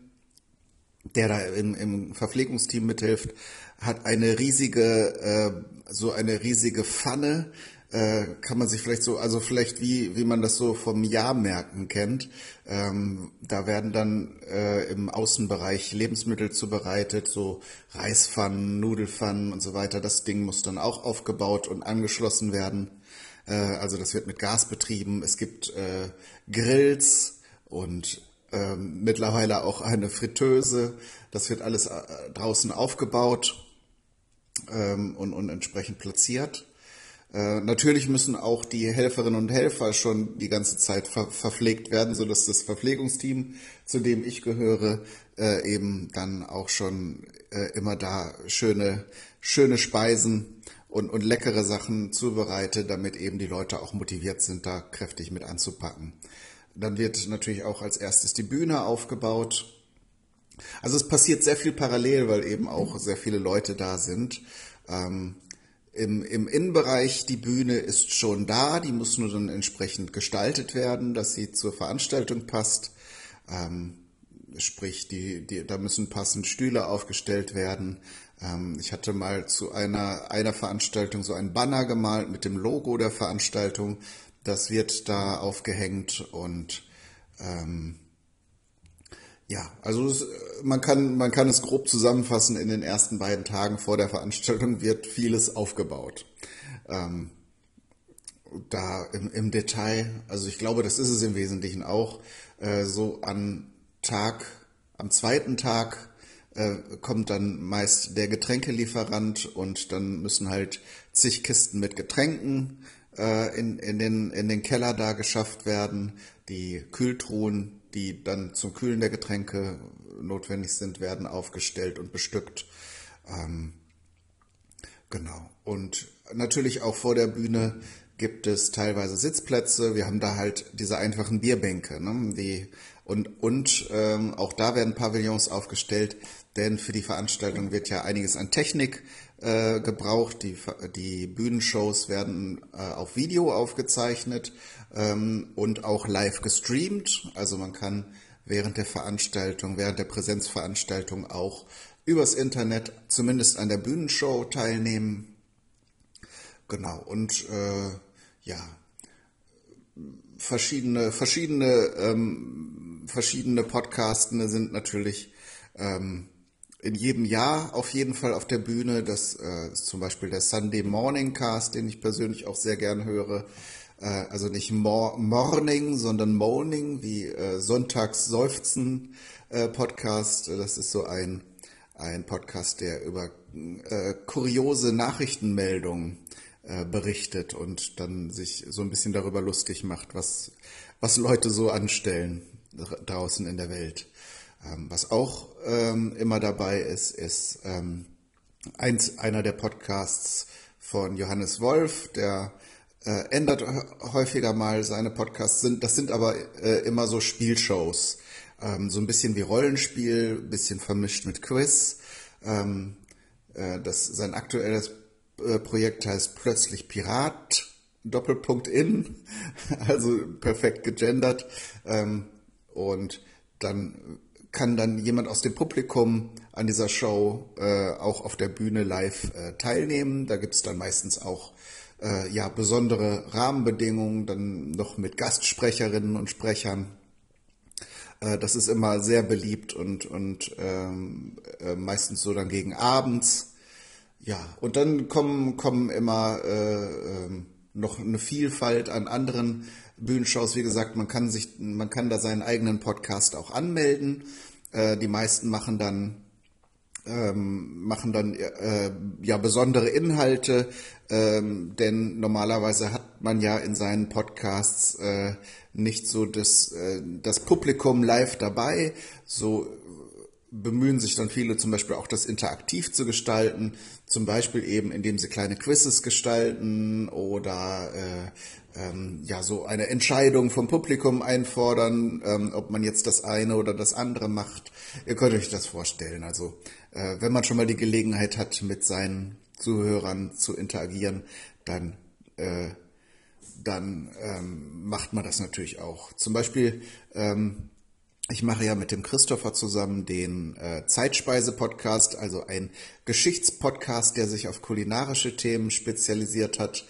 der da im, im Verpflegungsteam mithilft, hat eine riesige, äh, so eine riesige Pfanne, äh, kann man sich vielleicht so, also vielleicht wie, wie man das so vom Jahrmärkten kennt. Ähm, da werden dann äh, im Außenbereich Lebensmittel zubereitet, so Reispfannen, Nudelfannen und so weiter. Das Ding muss dann auch aufgebaut und angeschlossen werden. Äh, also das wird mit Gas betrieben. Es gibt äh, Grills und ähm, mittlerweile auch eine Fritteuse. Das wird alles äh, draußen aufgebaut ähm, und, und entsprechend platziert. Äh, natürlich müssen auch die Helferinnen und Helfer schon die ganze Zeit ver verpflegt werden, so dass das Verpflegungsteam, zu dem ich gehöre, äh, eben dann auch schon äh, immer da schöne, schöne Speisen und, und leckere Sachen zubereitet, damit eben die Leute auch motiviert sind, da kräftig mit anzupacken. Dann wird natürlich auch als erstes die Bühne aufgebaut. Also es passiert sehr viel parallel, weil eben auch sehr viele Leute da sind. Ähm, im, Im Innenbereich, die Bühne ist schon da, die muss nur dann entsprechend gestaltet werden, dass sie zur Veranstaltung passt. Ähm, sprich, die, die, da müssen passend Stühle aufgestellt werden. Ähm, ich hatte mal zu einer, einer Veranstaltung so ein Banner gemalt mit dem Logo der Veranstaltung. Das wird da aufgehängt und ähm, ja, also es, man kann man kann es grob zusammenfassen. In den ersten beiden Tagen vor der Veranstaltung wird vieles aufgebaut. Ähm, da im, im Detail, also ich glaube, das ist es im Wesentlichen auch. Äh, so an Tag, am zweiten Tag äh, kommt dann meist der Getränkelieferant und dann müssen halt zig Kisten mit Getränken äh, in, in, den, in den Keller da geschafft werden. Die Kühltruhen die dann zum Kühlen der Getränke notwendig sind, werden aufgestellt und bestückt. Ähm, genau. Und natürlich auch vor der Bühne gibt es teilweise Sitzplätze. Wir haben da halt diese einfachen Bierbänke, ne? die und und ähm, auch da werden Pavillons aufgestellt, denn für die Veranstaltung wird ja einiges an Technik äh, gebraucht. Die die Bühnenshows werden äh, auf Video aufgezeichnet ähm, und auch live gestreamt. Also man kann während der Veranstaltung, während der Präsenzveranstaltung auch übers Internet zumindest an der Bühnenshow teilnehmen. Genau, und äh, ja, verschiedene, verschiedene, ähm, verschiedene Podcasten sind natürlich ähm, in jedem Jahr auf jeden Fall auf der Bühne. Das äh, ist zum Beispiel der Sunday Morning Cast, den ich persönlich auch sehr gern höre. Äh, also nicht Mor Morning, sondern Morning, wie äh, Sonntags Seufzen äh, Podcast. Das ist so ein, ein Podcast, der über äh, kuriose Nachrichtenmeldungen äh, berichtet und dann sich so ein bisschen darüber lustig macht, was, was Leute so anstellen draußen in der Welt. Ähm, was auch ähm, immer dabei ist, ist ähm, eins, einer der Podcasts von Johannes Wolf, der äh, ändert häufiger mal seine Podcasts. Sind, das sind aber äh, immer so Spielshows. Ähm, so ein bisschen wie Rollenspiel, bisschen vermischt mit Quiz. Ähm, äh, das, sein aktuelles äh, Projekt heißt plötzlich Pirat, Doppelpunkt in, also perfekt gegendert. Ähm, und dann kann dann jemand aus dem Publikum an dieser Show äh, auch auf der Bühne live äh, teilnehmen. Da gibt es dann meistens auch äh, ja, besondere Rahmenbedingungen, dann noch mit Gastsprecherinnen und Sprechern. Äh, das ist immer sehr beliebt und, und ähm, äh, meistens so dann gegen abends. Ja, und dann kommen, kommen immer äh, äh, noch eine Vielfalt an anderen Bühnenshows. Wie gesagt, man kann sich, man kann da seinen eigenen Podcast auch anmelden. Äh, die meisten machen dann ähm, machen dann äh, ja besondere Inhalte, ähm, denn normalerweise hat man ja in seinen Podcasts äh, nicht so das, äh, das Publikum live dabei. So bemühen sich dann viele zum Beispiel auch das interaktiv zu gestalten, zum Beispiel eben indem sie kleine Quizzes gestalten oder äh, ähm, ja so eine Entscheidung vom Publikum einfordern, ähm, ob man jetzt das eine oder das andere macht. Ihr könnt euch das vorstellen. Also äh, wenn man schon mal die Gelegenheit hat, mit seinen Zuhörern zu interagieren, dann äh, dann ähm, macht man das natürlich auch. Zum Beispiel ähm, ich mache ja mit dem Christopher zusammen den äh, Zeitspeise-Podcast, also ein Geschichtspodcast, der sich auf kulinarische Themen spezialisiert hat.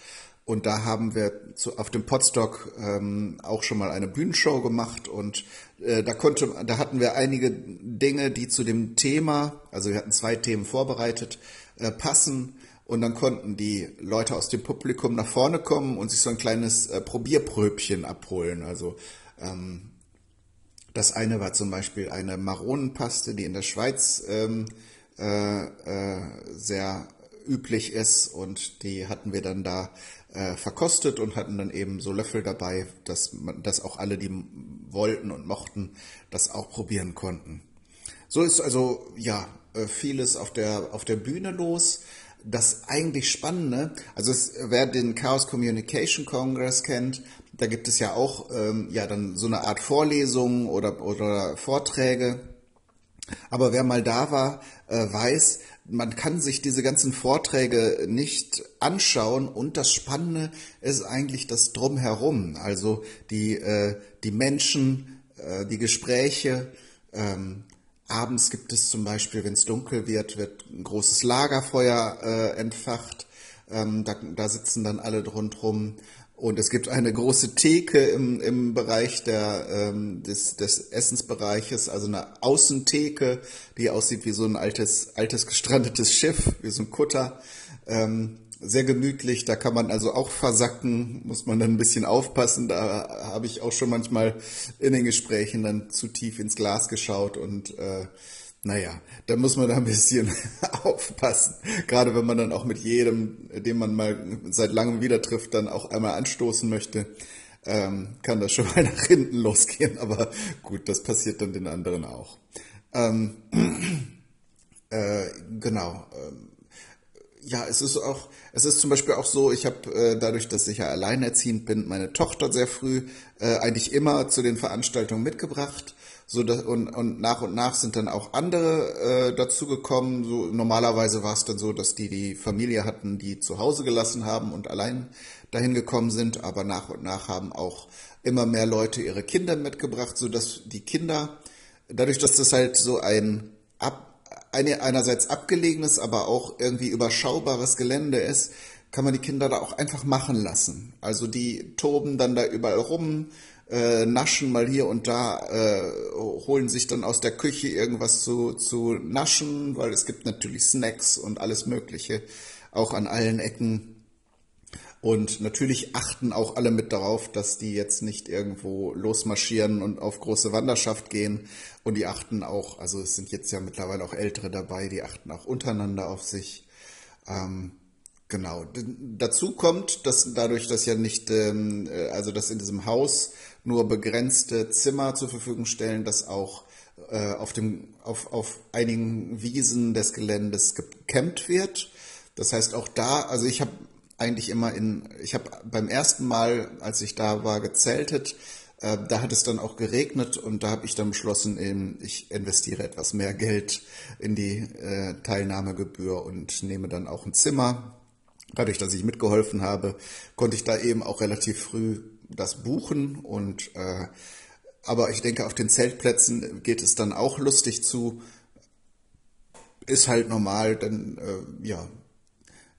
Und da haben wir zu, auf dem Podstock ähm, auch schon mal eine Bühnenshow gemacht und äh, da konnte, da hatten wir einige Dinge, die zu dem Thema, also wir hatten zwei Themen vorbereitet, äh, passen. Und dann konnten die Leute aus dem Publikum nach vorne kommen und sich so ein kleines äh, Probierpröbchen abholen. Also ähm, das eine war zum Beispiel eine Maronenpaste, die in der Schweiz ähm, äh, äh, sehr üblich ist und die hatten wir dann da äh, verkostet und hatten dann eben so Löffel dabei, dass, man, dass auch alle, die wollten und mochten, das auch probieren konnten. So ist also ja äh, vieles auf der, auf der Bühne los. Das eigentlich Spannende, also es, wer den Chaos Communication Congress kennt, da gibt es ja auch ähm, ja dann so eine Art Vorlesungen oder, oder Vorträge. Aber wer mal da war, äh, weiß, man kann sich diese ganzen Vorträge nicht anschauen und das Spannende ist eigentlich das Drumherum, also die, äh, die Menschen, äh, die Gespräche. Ähm, abends gibt es zum Beispiel, wenn es dunkel wird, wird ein großes Lagerfeuer äh, entfacht. Ähm, da, da sitzen dann alle rundherum und es gibt eine große Theke im, im Bereich der, ähm, des, des Essensbereiches, also eine Außentheke, die aussieht wie so ein altes, altes gestrandetes Schiff, wie so ein Kutter. Ähm, sehr gemütlich, da kann man also auch versacken, muss man dann ein bisschen aufpassen. Da habe ich auch schon manchmal in den Gesprächen dann zu tief ins Glas geschaut und äh, naja, da muss man da ein bisschen aufpassen. Gerade wenn man dann auch mit jedem, den man mal seit langem wieder trifft, dann auch einmal anstoßen möchte, ähm, kann das schon mal nach hinten losgehen. Aber gut, das passiert dann den anderen auch. Ähm, äh, genau. Ähm, ja, es ist auch, es ist zum Beispiel auch so, ich habe äh, dadurch, dass ich ja alleinerziehend bin, meine Tochter sehr früh äh, eigentlich immer zu den Veranstaltungen mitgebracht so dass, und, und nach und nach sind dann auch andere äh, dazugekommen. So, normalerweise war es dann so, dass die die Familie hatten, die zu Hause gelassen haben und allein dahin gekommen sind, aber nach und nach haben auch immer mehr Leute ihre Kinder mitgebracht, so dass die Kinder, dadurch, dass das halt so ein ab, eine, einerseits abgelegenes, aber auch irgendwie überschaubares Gelände ist, kann man die Kinder da auch einfach machen lassen. Also die toben dann da überall rum, äh, naschen mal hier und da, äh, holen sich dann aus der Küche irgendwas zu, zu naschen, weil es gibt natürlich Snacks und alles Mögliche, auch an allen Ecken. Und natürlich achten auch alle mit darauf, dass die jetzt nicht irgendwo losmarschieren und auf große Wanderschaft gehen. Und die achten auch, also es sind jetzt ja mittlerweile auch Ältere dabei, die achten auch untereinander auf sich. Ähm, genau. dazu kommt, dass dadurch, dass ja nicht, ähm, äh, also dass in diesem Haus nur begrenzte Zimmer zur Verfügung stellen, dass auch äh, auf, dem, auf, auf einigen Wiesen des Geländes gecampt wird. Das heißt auch da, also ich habe eigentlich immer in, ich habe beim ersten Mal, als ich da war, gezeltet. Äh, da hat es dann auch geregnet und da habe ich dann beschlossen, eben, ich investiere etwas mehr Geld in die äh, Teilnahmegebühr und nehme dann auch ein Zimmer. Dadurch, dass ich mitgeholfen habe, konnte ich da eben auch relativ früh das buchen und äh, aber ich denke, auf den Zeltplätzen geht es dann auch lustig zu. Ist halt normal, denn äh, ja,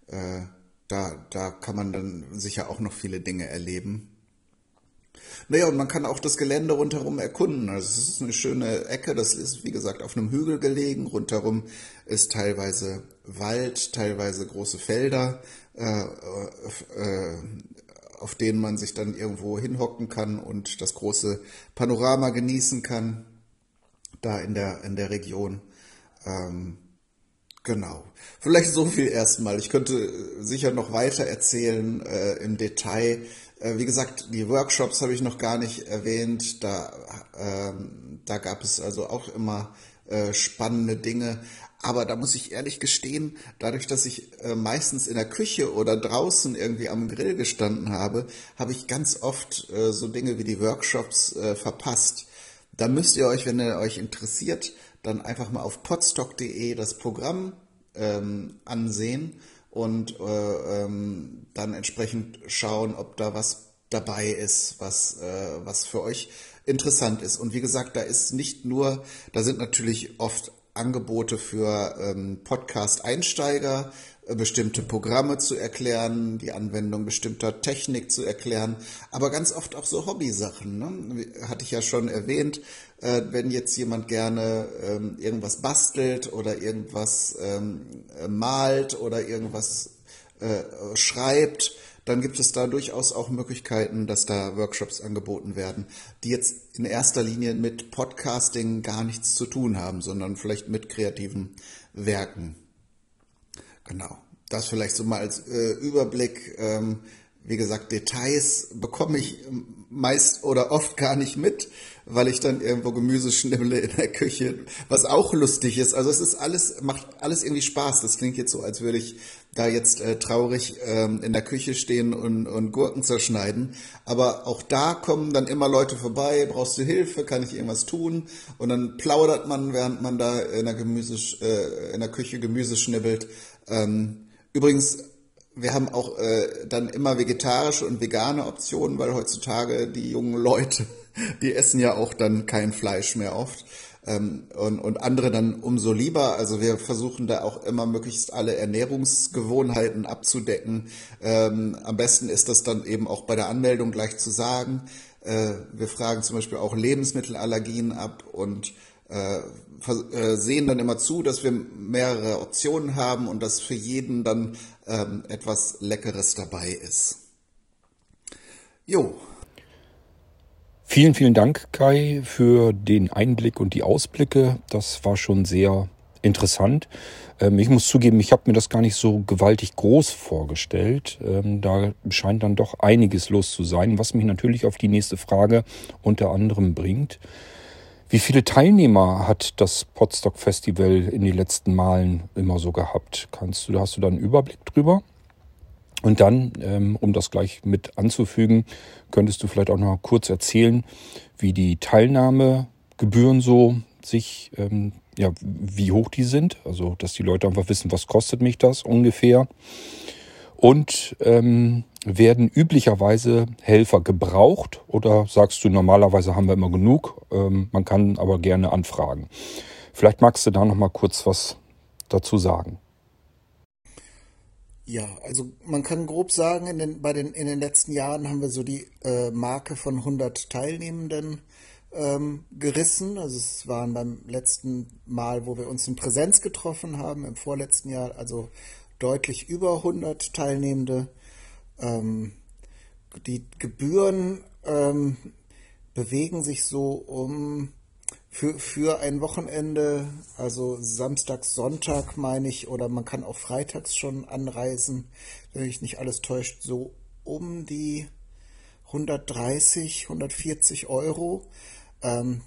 äh, da, da kann man dann sicher auch noch viele Dinge erleben. Naja, und man kann auch das Gelände rundherum erkunden. Also es ist eine schöne Ecke, das ist wie gesagt auf einem Hügel gelegen. Rundherum ist teilweise Wald, teilweise große Felder. Äh, äh, auf denen man sich dann irgendwo hinhocken kann und das große Panorama genießen kann, da in der, in der Region. Ähm, genau. Vielleicht so viel erstmal. Ich könnte sicher noch weiter erzählen äh, im Detail. Äh, wie gesagt, die Workshops habe ich noch gar nicht erwähnt. Da, ähm, da gab es also auch immer äh, spannende Dinge. Aber da muss ich ehrlich gestehen, dadurch, dass ich äh, meistens in der Küche oder draußen irgendwie am Grill gestanden habe, habe ich ganz oft äh, so Dinge wie die Workshops äh, verpasst. Da müsst ihr euch, wenn ihr euch interessiert, dann einfach mal auf podstock.de das Programm ähm, ansehen und äh, ähm, dann entsprechend schauen, ob da was dabei ist, was, äh, was für euch interessant ist. Und wie gesagt, da ist nicht nur, da sind natürlich oft Angebote für ähm, Podcast-Einsteiger, äh, bestimmte Programme zu erklären, die Anwendung bestimmter Technik zu erklären, aber ganz oft auch so Hobbysachen. Ne? Hatte ich ja schon erwähnt, äh, wenn jetzt jemand gerne ähm, irgendwas bastelt oder irgendwas ähm, äh, malt oder irgendwas äh, schreibt, dann gibt es da durchaus auch Möglichkeiten, dass da Workshops angeboten werden, die jetzt in erster Linie mit Podcasting gar nichts zu tun haben, sondern vielleicht mit kreativen Werken. Genau. Das vielleicht so mal als äh, Überblick. Ähm, wie gesagt, Details bekomme ich meist oder oft gar nicht mit, weil ich dann irgendwo Gemüse schnibble in der Küche, was auch lustig ist. Also es ist alles, macht alles irgendwie Spaß. Das klingt jetzt so, als würde ich da jetzt äh, traurig ähm, in der Küche stehen und, und Gurken zerschneiden. Aber auch da kommen dann immer Leute vorbei, brauchst du Hilfe, kann ich irgendwas tun? Und dann plaudert man, während man da in der, Gemüse, äh, in der Küche Gemüse schnibbelt. Ähm, übrigens, wir haben auch äh, dann immer vegetarische und vegane Optionen, weil heutzutage die jungen Leute, die essen ja auch dann kein Fleisch mehr oft. Ähm, und, und andere dann umso lieber. Also wir versuchen da auch immer möglichst alle Ernährungsgewohnheiten abzudecken. Ähm, am besten ist das dann eben auch bei der Anmeldung gleich zu sagen. Äh, wir fragen zum Beispiel auch Lebensmittelallergien ab und äh, äh, sehen dann immer zu, dass wir mehrere Optionen haben und dass für jeden dann ähm, etwas Leckeres dabei ist. Jo. Vielen, vielen Dank, Kai, für den Einblick und die Ausblicke. Das war schon sehr interessant. Ähm, ich muss zugeben, ich habe mir das gar nicht so gewaltig groß vorgestellt. Ähm, da scheint dann doch einiges los zu sein, was mich natürlich auf die nächste Frage unter anderem bringt. Wie viele Teilnehmer hat das Potsdok Festival in den letzten Malen immer so gehabt? Kannst du, hast du da einen Überblick drüber? Und dann, ähm, um das gleich mit anzufügen, könntest du vielleicht auch noch kurz erzählen, wie die Teilnahmegebühren so sich, ähm, ja, wie hoch die sind. Also, dass die Leute einfach wissen, was kostet mich das ungefähr. Und ähm, werden üblicherweise Helfer gebraucht oder sagst du, normalerweise haben wir immer genug, ähm, man kann aber gerne anfragen. Vielleicht magst du da noch mal kurz was dazu sagen. Ja, also man kann grob sagen, in den, bei den, in den letzten Jahren haben wir so die äh, Marke von 100 Teilnehmenden ähm, gerissen. Also es waren beim letzten Mal, wo wir uns in Präsenz getroffen haben, im vorletzten Jahr, also deutlich über 100 Teilnehmende. Ähm, die Gebühren ähm, bewegen sich so um für, für ein Wochenende, also Samstag, Sonntag meine ich, oder man kann auch freitags schon anreisen, wenn mich nicht alles täuscht, so um die 130, 140 Euro. Ähm,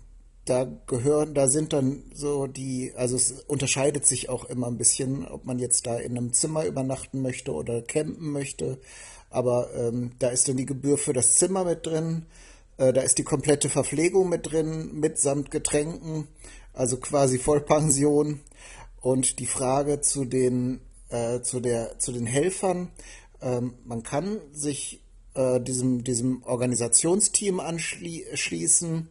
da gehören, da sind dann so die, also es unterscheidet sich auch immer ein bisschen, ob man jetzt da in einem Zimmer übernachten möchte oder campen möchte. Aber ähm, da ist dann die Gebühr für das Zimmer mit drin. Äh, da ist die komplette Verpflegung mit drin, mitsamt Getränken, also quasi Vollpension. Und die Frage zu den, äh, zu der, zu den Helfern. Ähm, man kann sich äh, diesem, diesem Organisationsteam anschließen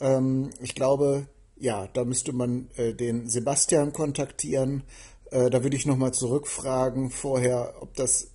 ähm, ich glaube, ja, da müsste man äh, den Sebastian kontaktieren. Äh, da würde ich nochmal zurückfragen vorher, ob das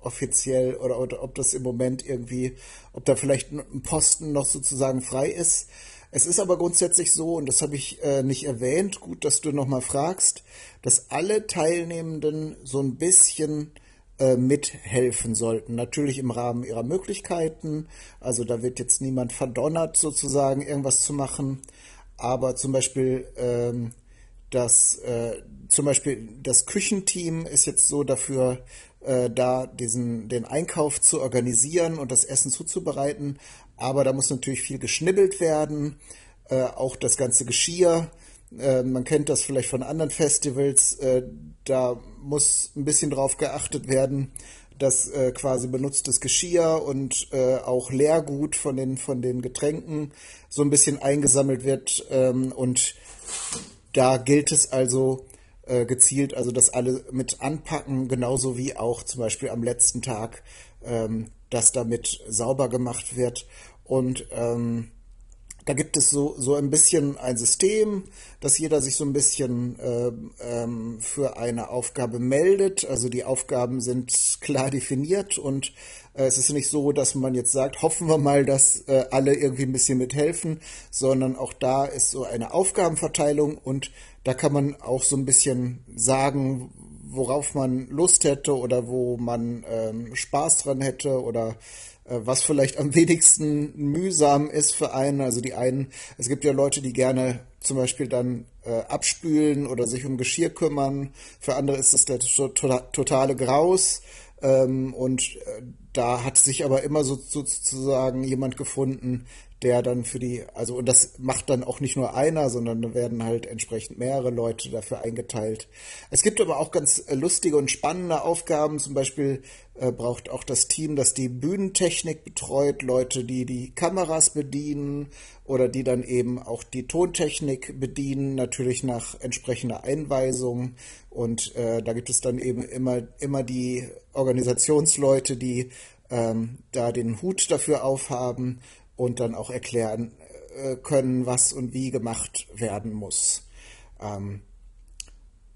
offiziell oder, oder ob das im Moment irgendwie, ob da vielleicht ein Posten noch sozusagen frei ist. Es ist aber grundsätzlich so, und das habe ich äh, nicht erwähnt, gut, dass du nochmal fragst, dass alle Teilnehmenden so ein bisschen äh, mithelfen sollten. Natürlich im Rahmen ihrer Möglichkeiten. Also da wird jetzt niemand verdonnert, sozusagen irgendwas zu machen. Aber zum Beispiel ähm, das, äh, zum Beispiel das Küchenteam ist jetzt so dafür äh, da, diesen, den Einkauf zu organisieren und das Essen zuzubereiten. Aber da muss natürlich viel geschnibbelt werden. Äh, auch das ganze Geschirr Äh, man kennt das vielleicht von anderen Festivals. Äh, da muss ein bisschen drauf geachtet werden, dass äh, quasi benutztes Geschirr und auch Leergut von den, von den Getränken so ein bisschen eingesammelt wird. Ähm, und da gilt es also äh, gezielt, also dass alle mit anpacken, genauso wie auch zum Beispiel am letzten Tag, ähm, dass damit sauber gemacht wird. Und ähm, da gibt es so, so ein bisschen ein System, dass jeder sich so ein bisschen äh, ähm, für eine Aufgabe meldet. Also die Aufgaben sind klar definiert und äh, es ist nicht so, dass man jetzt sagt, hoffen wir mal, dass äh, alle irgendwie ein bisschen mithelfen, sondern auch da ist so eine Aufgabenverteilung und da kann man auch so ein bisschen sagen, worauf man Lust hätte oder wo man ähm, Spaß dran hätte oder äh, was vielleicht am wenigsten mühsam ist für einen. Also die einen, es gibt ja Leute, die gerne zum Beispiel dann äh, abspülen oder sich um Geschirr kümmern. Für andere ist das der totale Graus. Ähm, und äh, da hat sich aber immer so, sozusagen jemand gefunden, der dann für die, also und das macht dann auch nicht nur einer, sondern da werden halt entsprechend mehrere Leute dafür eingeteilt. Es gibt aber auch ganz äh, lustige und spannende Aufgaben. Zum Beispiel äh, braucht auch das Team, das die Bühnentechnik betreut, Leute, die die Kameras bedienen oder die dann eben auch die Tontechnik bedienen, natürlich nach entsprechender Einweisung. Und äh, da gibt es dann eben immer, immer die Organisationsleute, die ähm, da den Hut dafür aufhaben und dann auch erklären äh, können, was und wie gemacht werden muss. Ähm,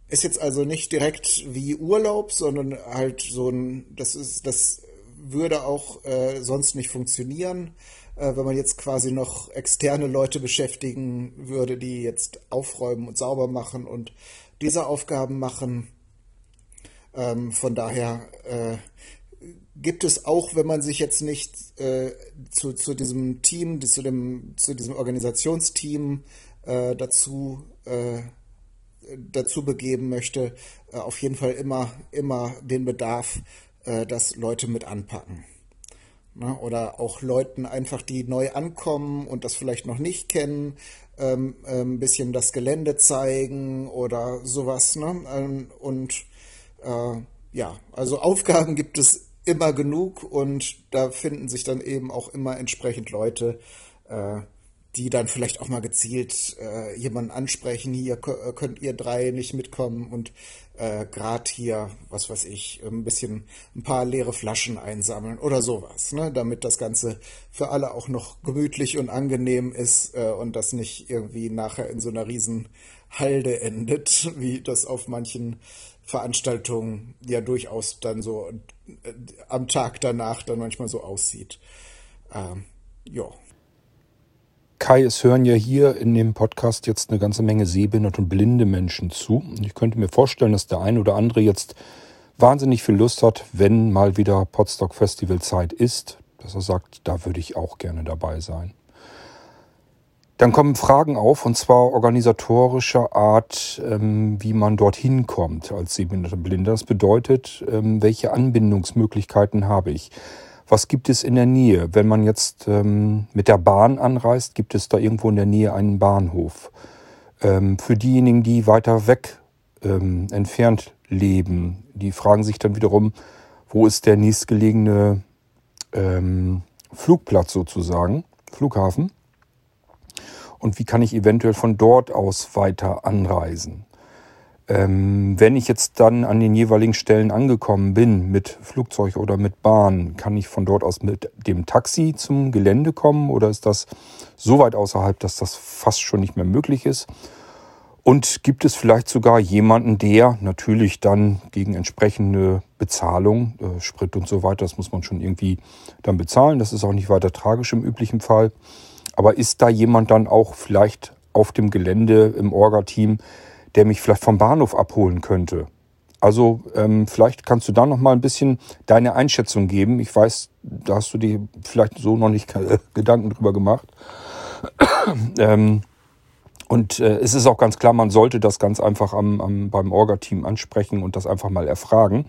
ist jetzt also nicht direkt wie Urlaub, sondern halt so ein, das ist, das würde auch äh, sonst nicht funktionieren, äh, wenn man jetzt quasi noch externe Leute beschäftigen würde, die jetzt aufräumen und sauber machen und diese Aufgaben machen. Ähm, von daher äh, gibt es auch, wenn man sich jetzt nicht äh, zu, zu diesem Team, zu, dem, zu diesem Organisationsteam äh, dazu, äh, dazu begeben möchte, äh, auf jeden Fall immer, immer den Bedarf, äh, dass Leute mit anpacken. Ne? Oder auch Leuten einfach, die neu ankommen und das vielleicht noch nicht kennen, ähm, äh, ein bisschen das Gelände zeigen oder sowas. Ne? Ähm, und ja, also Aufgaben gibt es immer genug und da finden sich dann eben auch immer entsprechend Leute, äh, die dann vielleicht auch mal gezielt äh, jemanden ansprechen, hier äh, könnt ihr drei nicht mitkommen und äh, gerade hier, was weiß ich, ein bisschen ein paar leere Flaschen einsammeln oder sowas, ne? damit das Ganze für alle auch noch gemütlich und angenehm ist äh, und das nicht irgendwie nachher in so einer riesen Halde endet, wie das auf manchen Veranstaltungen ja durchaus dann so am Tag danach dann manchmal so aussieht. Ähm, ja. Kai, es hören ja hier in dem Podcast jetzt eine ganze Menge sehbehinderte und blinde Menschen zu. Ich könnte mir vorstellen, dass der ein oder andere jetzt wahnsinnig viel Lust hat, wenn mal wieder Potsdok Festival Zeit ist, dass er sagt, da würde ich auch gerne dabei sein. Dann kommen Fragen auf, und zwar organisatorischer Art, ähm, wie man dorthin kommt als sehbehinderter Blinder. Das bedeutet, ähm, welche Anbindungsmöglichkeiten habe ich? Was gibt es in der Nähe? Wenn man jetzt ähm, mit der Bahn anreist, gibt es da irgendwo in der Nähe einen Bahnhof. Ähm, für diejenigen, die weiter weg ähm, entfernt leben, die fragen sich dann wiederum, wo ist der nächstgelegene ähm, Flugplatz sozusagen, Flughafen? Und wie kann ich eventuell von dort aus weiter anreisen. Ähm, wenn ich jetzt dann an den jeweiligen Stellen angekommen bin, mit Flugzeug oder mit Bahn, kann ich von dort aus mit dem Taxi zum Gelände kommen oder ist das so weit außerhalb, dass das fast schon nicht mehr möglich ist? Und gibt es vielleicht sogar jemanden, der natürlich dann gegen entsprechende Bezahlung, äh, Sprit und so weiter, das muss man schon irgendwie dann bezahlen, das ist auch nicht weiter tragisch im üblichen Fall, aber ist da jemand dann auch vielleicht auf dem Gelände im Orga-Team, der mich vielleicht vom Bahnhof abholen könnte? Also ähm, vielleicht kannst du da noch mal ein bisschen deine Einschätzung geben. Ich weiß, da hast du dir vielleicht so noch nicht Gedanken drüber gemacht. ähm, und äh, es ist auch ganz klar, man sollte das ganz einfach am, am, beim Orga-Team ansprechen und das einfach mal erfragen.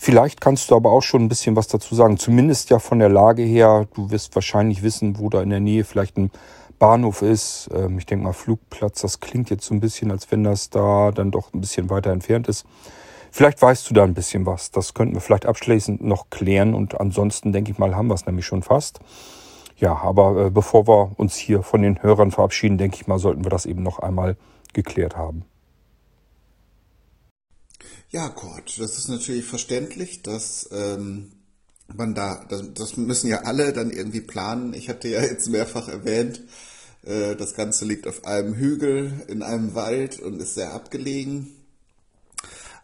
Vielleicht kannst du aber auch schon ein bisschen was dazu sagen. Zumindest ja von der Lage her. Du wirst wahrscheinlich wissen, wo da in der Nähe vielleicht ein Bahnhof ist. Ähm, ich denke mal Flugplatz. Das klingt jetzt so ein bisschen, als wenn das da dann doch ein bisschen weiter entfernt ist. Vielleicht weißt du da ein bisschen was. Das könnten wir vielleicht abschließend noch klären. Und ansonsten denke ich mal, haben wir es nämlich schon fast. Ja, aber äh, bevor wir uns hier von den Hörern verabschieden, denke ich mal, sollten wir das eben noch einmal geklärt haben. Ja, Kurt, das ist natürlich verständlich, dass ähm, man da, das, das, müssen ja alle dann irgendwie planen. Ich hatte ja jetzt mehrfach erwähnt, äh, das Ganze liegt auf einem Hügel in einem Wald und ist sehr abgelegen.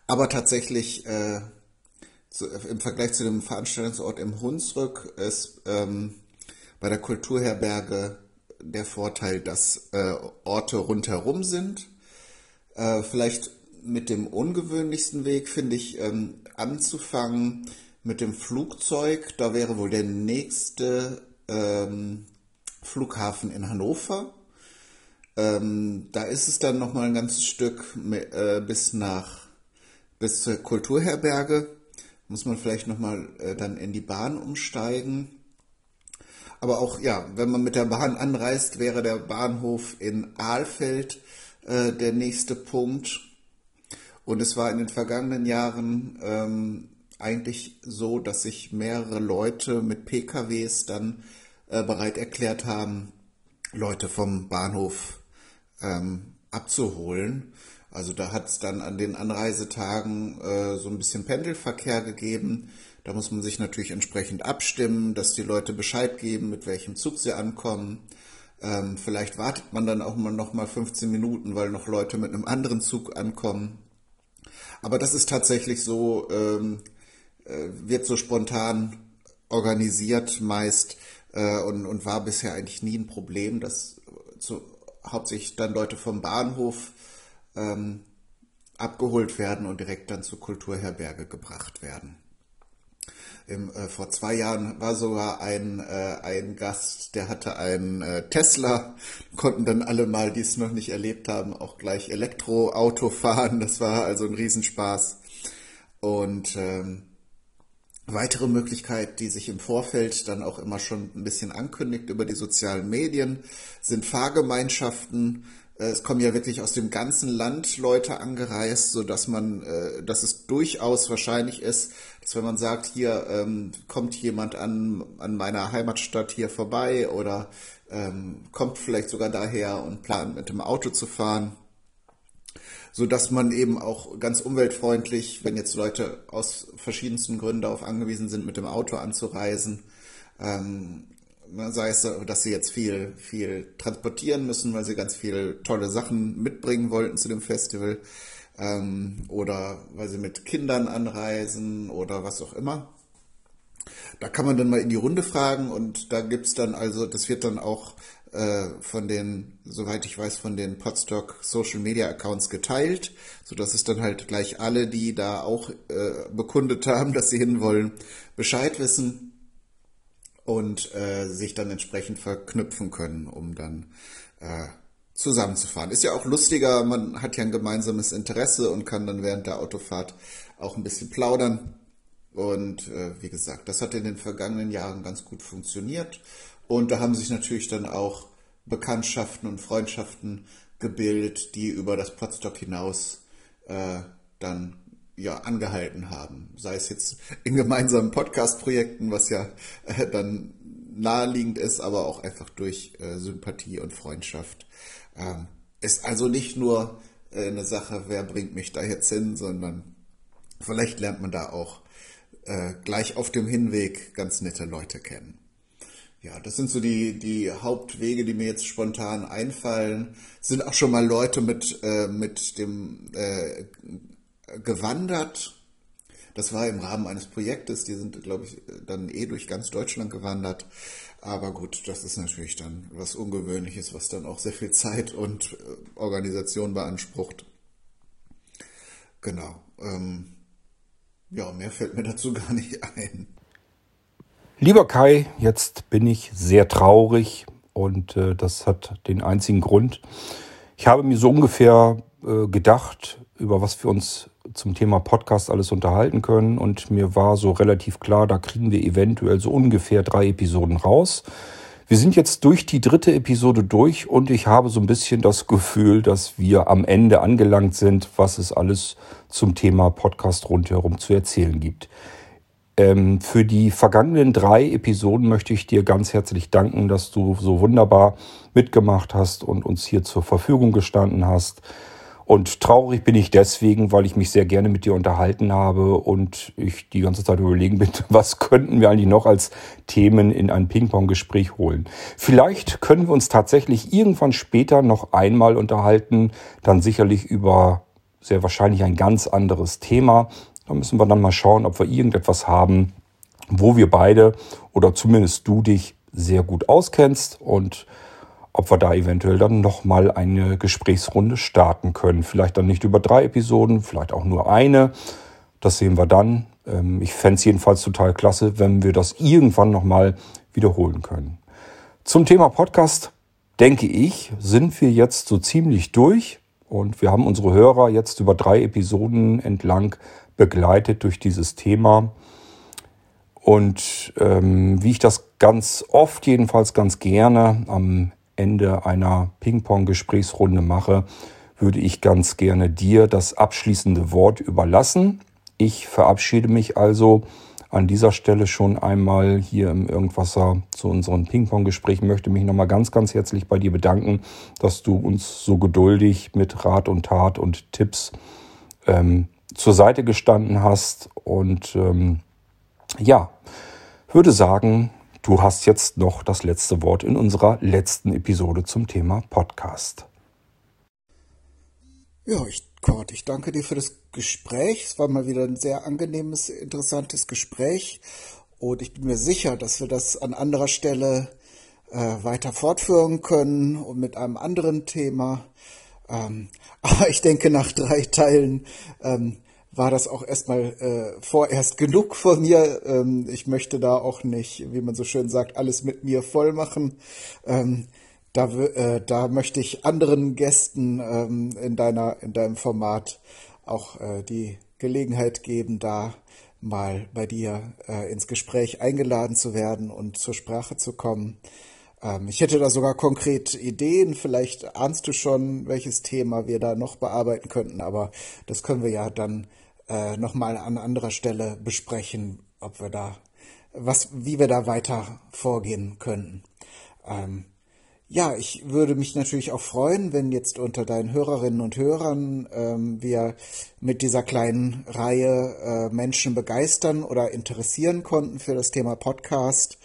Aber tatsächlich äh, zu, im Vergleich zu dem Veranstaltungsort im Hunsrück ist ähm, bei der Kulturherberge der Vorteil, dass äh, Orte rundherum sind. Äh, vielleicht mit dem ungewöhnlichsten Weg finde ich ähm, anzufangen mit dem Flugzeug. Da wäre wohl der nächste ähm, Flughafen in Hannover. Ähm, da ist es dann noch mal ein ganzes Stück äh, bis nach bis zur Kulturherberge. Muss man vielleicht noch mal äh, dann in die Bahn umsteigen. Aber auch ja, wenn man mit der Bahn anreist, wäre der Bahnhof in Ahlfeld äh, der nächste Punkt. Und es war in den vergangenen Jahren ähm, eigentlich so, dass sich mehrere Leute mit PKWs dann äh, bereit erklärt haben, Leute vom Bahnhof ähm, abzuholen. Also da hat es dann an den Anreisetagen äh, so ein bisschen Pendelverkehr gegeben. Da muss man sich natürlich entsprechend abstimmen, dass die Leute Bescheid geben, mit welchem Zug sie ankommen. Ähm, vielleicht wartet man dann auch mal noch mal 15 Minuten, weil noch Leute mit einem anderen Zug ankommen. Aber das ist tatsächlich so, ähm, äh, wird so spontan organisiert meist äh, und, und war bisher eigentlich nie ein Problem, dass zu, hauptsächlich dann Leute vom Bahnhof ähm, abgeholt werden und direkt dann zur Kulturherberge gebracht werden. Im, äh, vor zwei Jahren war sogar ein, äh, ein Gast, der hatte einen äh, Tesla, konnten dann alle mal, die es noch nicht erlebt haben, auch gleich Elektroauto fahren. Das war also ein Riesenspaß. Und ähm, weitere Möglichkeit, die sich im Vorfeld dann auch immer schon ein bisschen ankündigt über die sozialen Medien, sind Fahrgemeinschaften, äh, es kommen ja wirklich aus dem ganzen Land Leute angereist, so dass man, äh, dass es durchaus wahrscheinlich ist, dass wenn man sagt, hier ähm, kommt jemand an, an meiner Heimatstadt hier vorbei oder ähm, kommt vielleicht sogar daher und plant mit dem Auto zu fahren, so dass man eben auch ganz umweltfreundlich, wenn jetzt Leute aus verschiedensten Gründen darauf angewiesen sind, mit dem Auto anzureisen, ähm, Ne, sei es, dass sie jetzt viel, viel transportieren müssen, weil sie ganz viele tolle Sachen mitbringen wollten zu dem Festival. Ähm, oder weil sie mit Kindern anreisen oder was auch immer. Da kann man dann mal in die Runde fragen und da gibt es dann also, das wird dann auch äh, von den, soweit ich weiß, von den Podstock Social Media Accounts geteilt, sodass es dann halt gleich alle, die da auch äh, bekundet haben, dass sie hinwollen, Bescheid wissen und äh, sich dann entsprechend verknüpfen können, um dann äh, zusammenzufahren. Ist ja auch lustiger, man hat ja ein gemeinsames Interesse und kann dann während der Autofahrt auch ein bisschen plaudern. Und äh, wie gesagt, das hat in den vergangenen Jahren ganz gut funktioniert. Und da haben sich natürlich dann auch Bekanntschaften und Freundschaften gebildet, die über das Podstock hinaus äh, dann ja, angehalten haben. Sei es jetzt in gemeinsamen Podcast-Projekten, was ja äh, dann naheliegend ist, aber auch einfach durch äh, Sympathie und Freundschaft. Ähm, ist also nicht nur äh, eine Sache, wer bringt mich da jetzt hin, sondern vielleicht lernt man da auch äh, gleich auf dem Hinweg ganz nette Leute kennen. Ja, das sind so die, die Hauptwege, die mir jetzt spontan einfallen. Es sind auch schon mal Leute mit, äh, mit dem äh, gewandert. Das war im Rahmen eines Projektes, die sind, glaube ich, dann eh durch ganz Deutschland gewandert. Aber gut, das ist natürlich dann was Ungewöhnliches, was dann auch sehr viel Zeit und äh, Organisation beansprucht. Genau. Ähm, ja, mehr fällt mir dazu gar nicht ein. Lieber Kai, jetzt bin ich sehr traurig und äh, das hat den einzigen Grund. Ich habe mir so ungefähr äh, gedacht, über was wir uns zum Thema Podcast alles unterhalten können. Und mir war so relativ klar, da kriegen wir eventuell so ungefähr drei Episoden raus. Wir sind jetzt durch die dritte Episode durch und ich habe so ein bisschen das Gefühl, dass wir am Ende angelangt sind, was es alles zum Thema Podcast rundherum zu erzählen gibt. Ähm, für die vergangenen drei Episoden möchte ich dir ganz herzlich danken, dass du so wunderbar mitgemacht hast und uns hier zur Verfügung gestanden hast. Und traurig bin ich deswegen, weil ich mich sehr gerne mit dir unterhalten habe und ich die ganze Zeit überlegen bin, was könnten wir eigentlich noch als Themen in ein Ping-Pong-Gespräch holen. Vielleicht können wir uns tatsächlich irgendwann später noch einmal unterhalten, dann sicherlich über sehr wahrscheinlich ein ganz anderes Thema. Da müssen wir dann mal schauen, ob wir irgendetwas haben, wo wir beide oder zumindest du dich sehr gut auskennst und ob wir da eventuell dann nochmal eine Gesprächsrunde starten können. Vielleicht dann nicht über drei Episoden, vielleicht auch nur eine. Das sehen wir dann. Ähm, ich fände es jedenfalls total klasse, wenn wir das irgendwann nochmal wiederholen können. Zum Thema Podcast, denke ich, sind wir jetzt so ziemlich durch. Und wir haben unsere Hörer jetzt über drei Episoden entlang begleitet durch dieses Thema. Und ähm, wie ich das ganz oft, jedenfalls ganz gerne am Ende einer Ping-Pong-Gesprächsrunde mache, würde ich ganz gerne dir das abschließende Wort überlassen. Ich verabschiede mich also an dieser Stelle schon einmal hier im Irgendwasser zu unseren Ping-Pong-Gesprächen. Möchte mich nochmal ganz, ganz herzlich bei dir bedanken, dass du uns so geduldig mit Rat und Tat und Tipps ähm, zur Seite gestanden hast. Und ähm, ja, würde sagen, Du hast jetzt noch das letzte Wort in unserer letzten Episode zum Thema Podcast. Ja, ich, Kurt, ich danke dir für das Gespräch. Es war mal wieder ein sehr angenehmes, interessantes Gespräch. Und ich bin mir sicher, dass wir das an anderer Stelle äh, weiter fortführen können und mit einem anderen Thema. Ähm, aber ich denke, nach drei Teilen ähm, war das auch erstmal äh, vorerst genug von mir. Ähm, ich möchte da auch nicht, wie man so schön sagt, alles mit mir voll machen. Ähm, da, äh, da möchte ich anderen Gästen ähm, in deiner in deinem Format auch äh, die Gelegenheit geben, da mal bei dir äh, ins Gespräch eingeladen zu werden und zur Sprache zu kommen. Ähm, ich hätte da sogar konkret Ideen. Vielleicht ahnst du schon, welches Thema wir da noch bearbeiten könnten, aber das können wir ja dann äh, nochmal an anderer Stelle besprechen, ob wir da, was, wie wir da weiter vorgehen könnten. Ähm, ja, ich würde mich natürlich auch freuen, wenn jetzt unter deinen Hörerinnen und Hörern ähm, wir mit dieser kleinen Reihe äh, Menschen begeistern oder interessieren konnten für das Thema Podcast.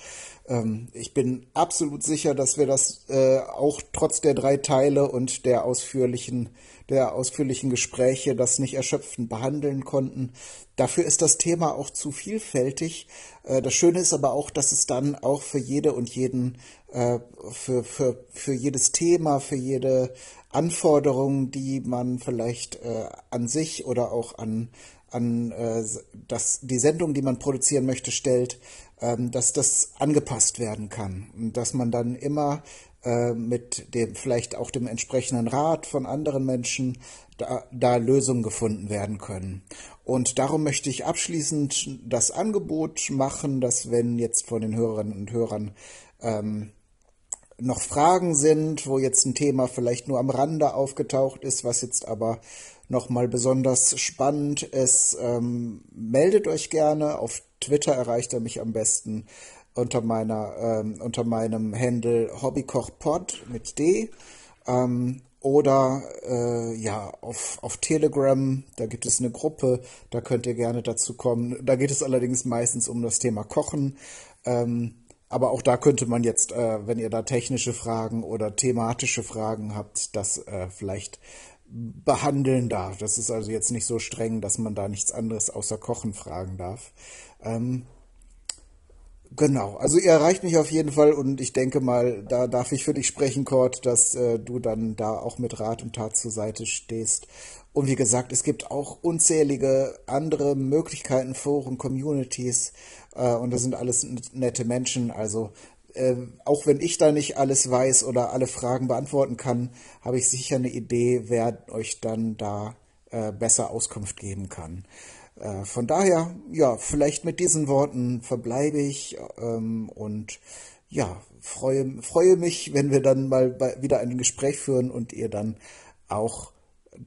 Ähm, ich bin absolut sicher, dass wir das äh, auch trotz der drei Teile und der ausführlichen der ausführlichen Gespräche das nicht erschöpfend behandeln konnten. Dafür ist das Thema auch zu vielfältig. Äh, das Schöne ist aber auch, dass es dann auch für jede und jeden, äh, für, für, für jedes Thema, für jede Anforderung, die man vielleicht äh, an sich oder auch an, an das, die Sendung, die man produzieren möchte, stellt, ähm, dass das angepasst werden kann. Und dass man dann immer äh, mit dem vielleicht auch dem entsprechenden Rat von anderen Menschen da, da Lösungen gefunden werden können. Und darum möchte ich abschließend das Angebot machen, dass wenn jetzt von den Hörerinnen und Hörern ähm, noch Fragen sind, wo jetzt ein Thema vielleicht nur am Rande aufgetaucht ist, was jetzt aber nochmal besonders spannend ist, ähm, meldet euch gerne. Auf Twitter erreicht er mich am besten unter meiner ähm, unter meinem Handle Hobbykochpod mit D ähm, oder äh, ja auf auf Telegram da gibt es eine Gruppe da könnt ihr gerne dazu kommen da geht es allerdings meistens um das Thema Kochen ähm, aber auch da könnte man jetzt, äh, wenn ihr da technische Fragen oder thematische Fragen habt, das äh, vielleicht behandeln darf. Das ist also jetzt nicht so streng, dass man da nichts anderes außer Kochen fragen darf. Ähm, Genau, also ihr erreicht mich auf jeden Fall und ich denke mal, da darf ich für dich sprechen, Kurt, dass äh, du dann da auch mit Rat und Tat zur Seite stehst. Und wie gesagt, es gibt auch unzählige andere Möglichkeiten, Foren, Communities äh, und das sind alles nette Menschen. Also äh, auch wenn ich da nicht alles weiß oder alle Fragen beantworten kann, habe ich sicher eine Idee, wer euch dann da äh, besser Auskunft geben kann. Äh, von daher, ja, vielleicht mit diesen Worten verbleibe ich ähm, und ja, freue, freue mich, wenn wir dann mal bei, wieder ein Gespräch führen und ihr dann auch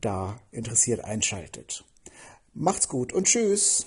da interessiert einschaltet. Macht's gut und tschüss.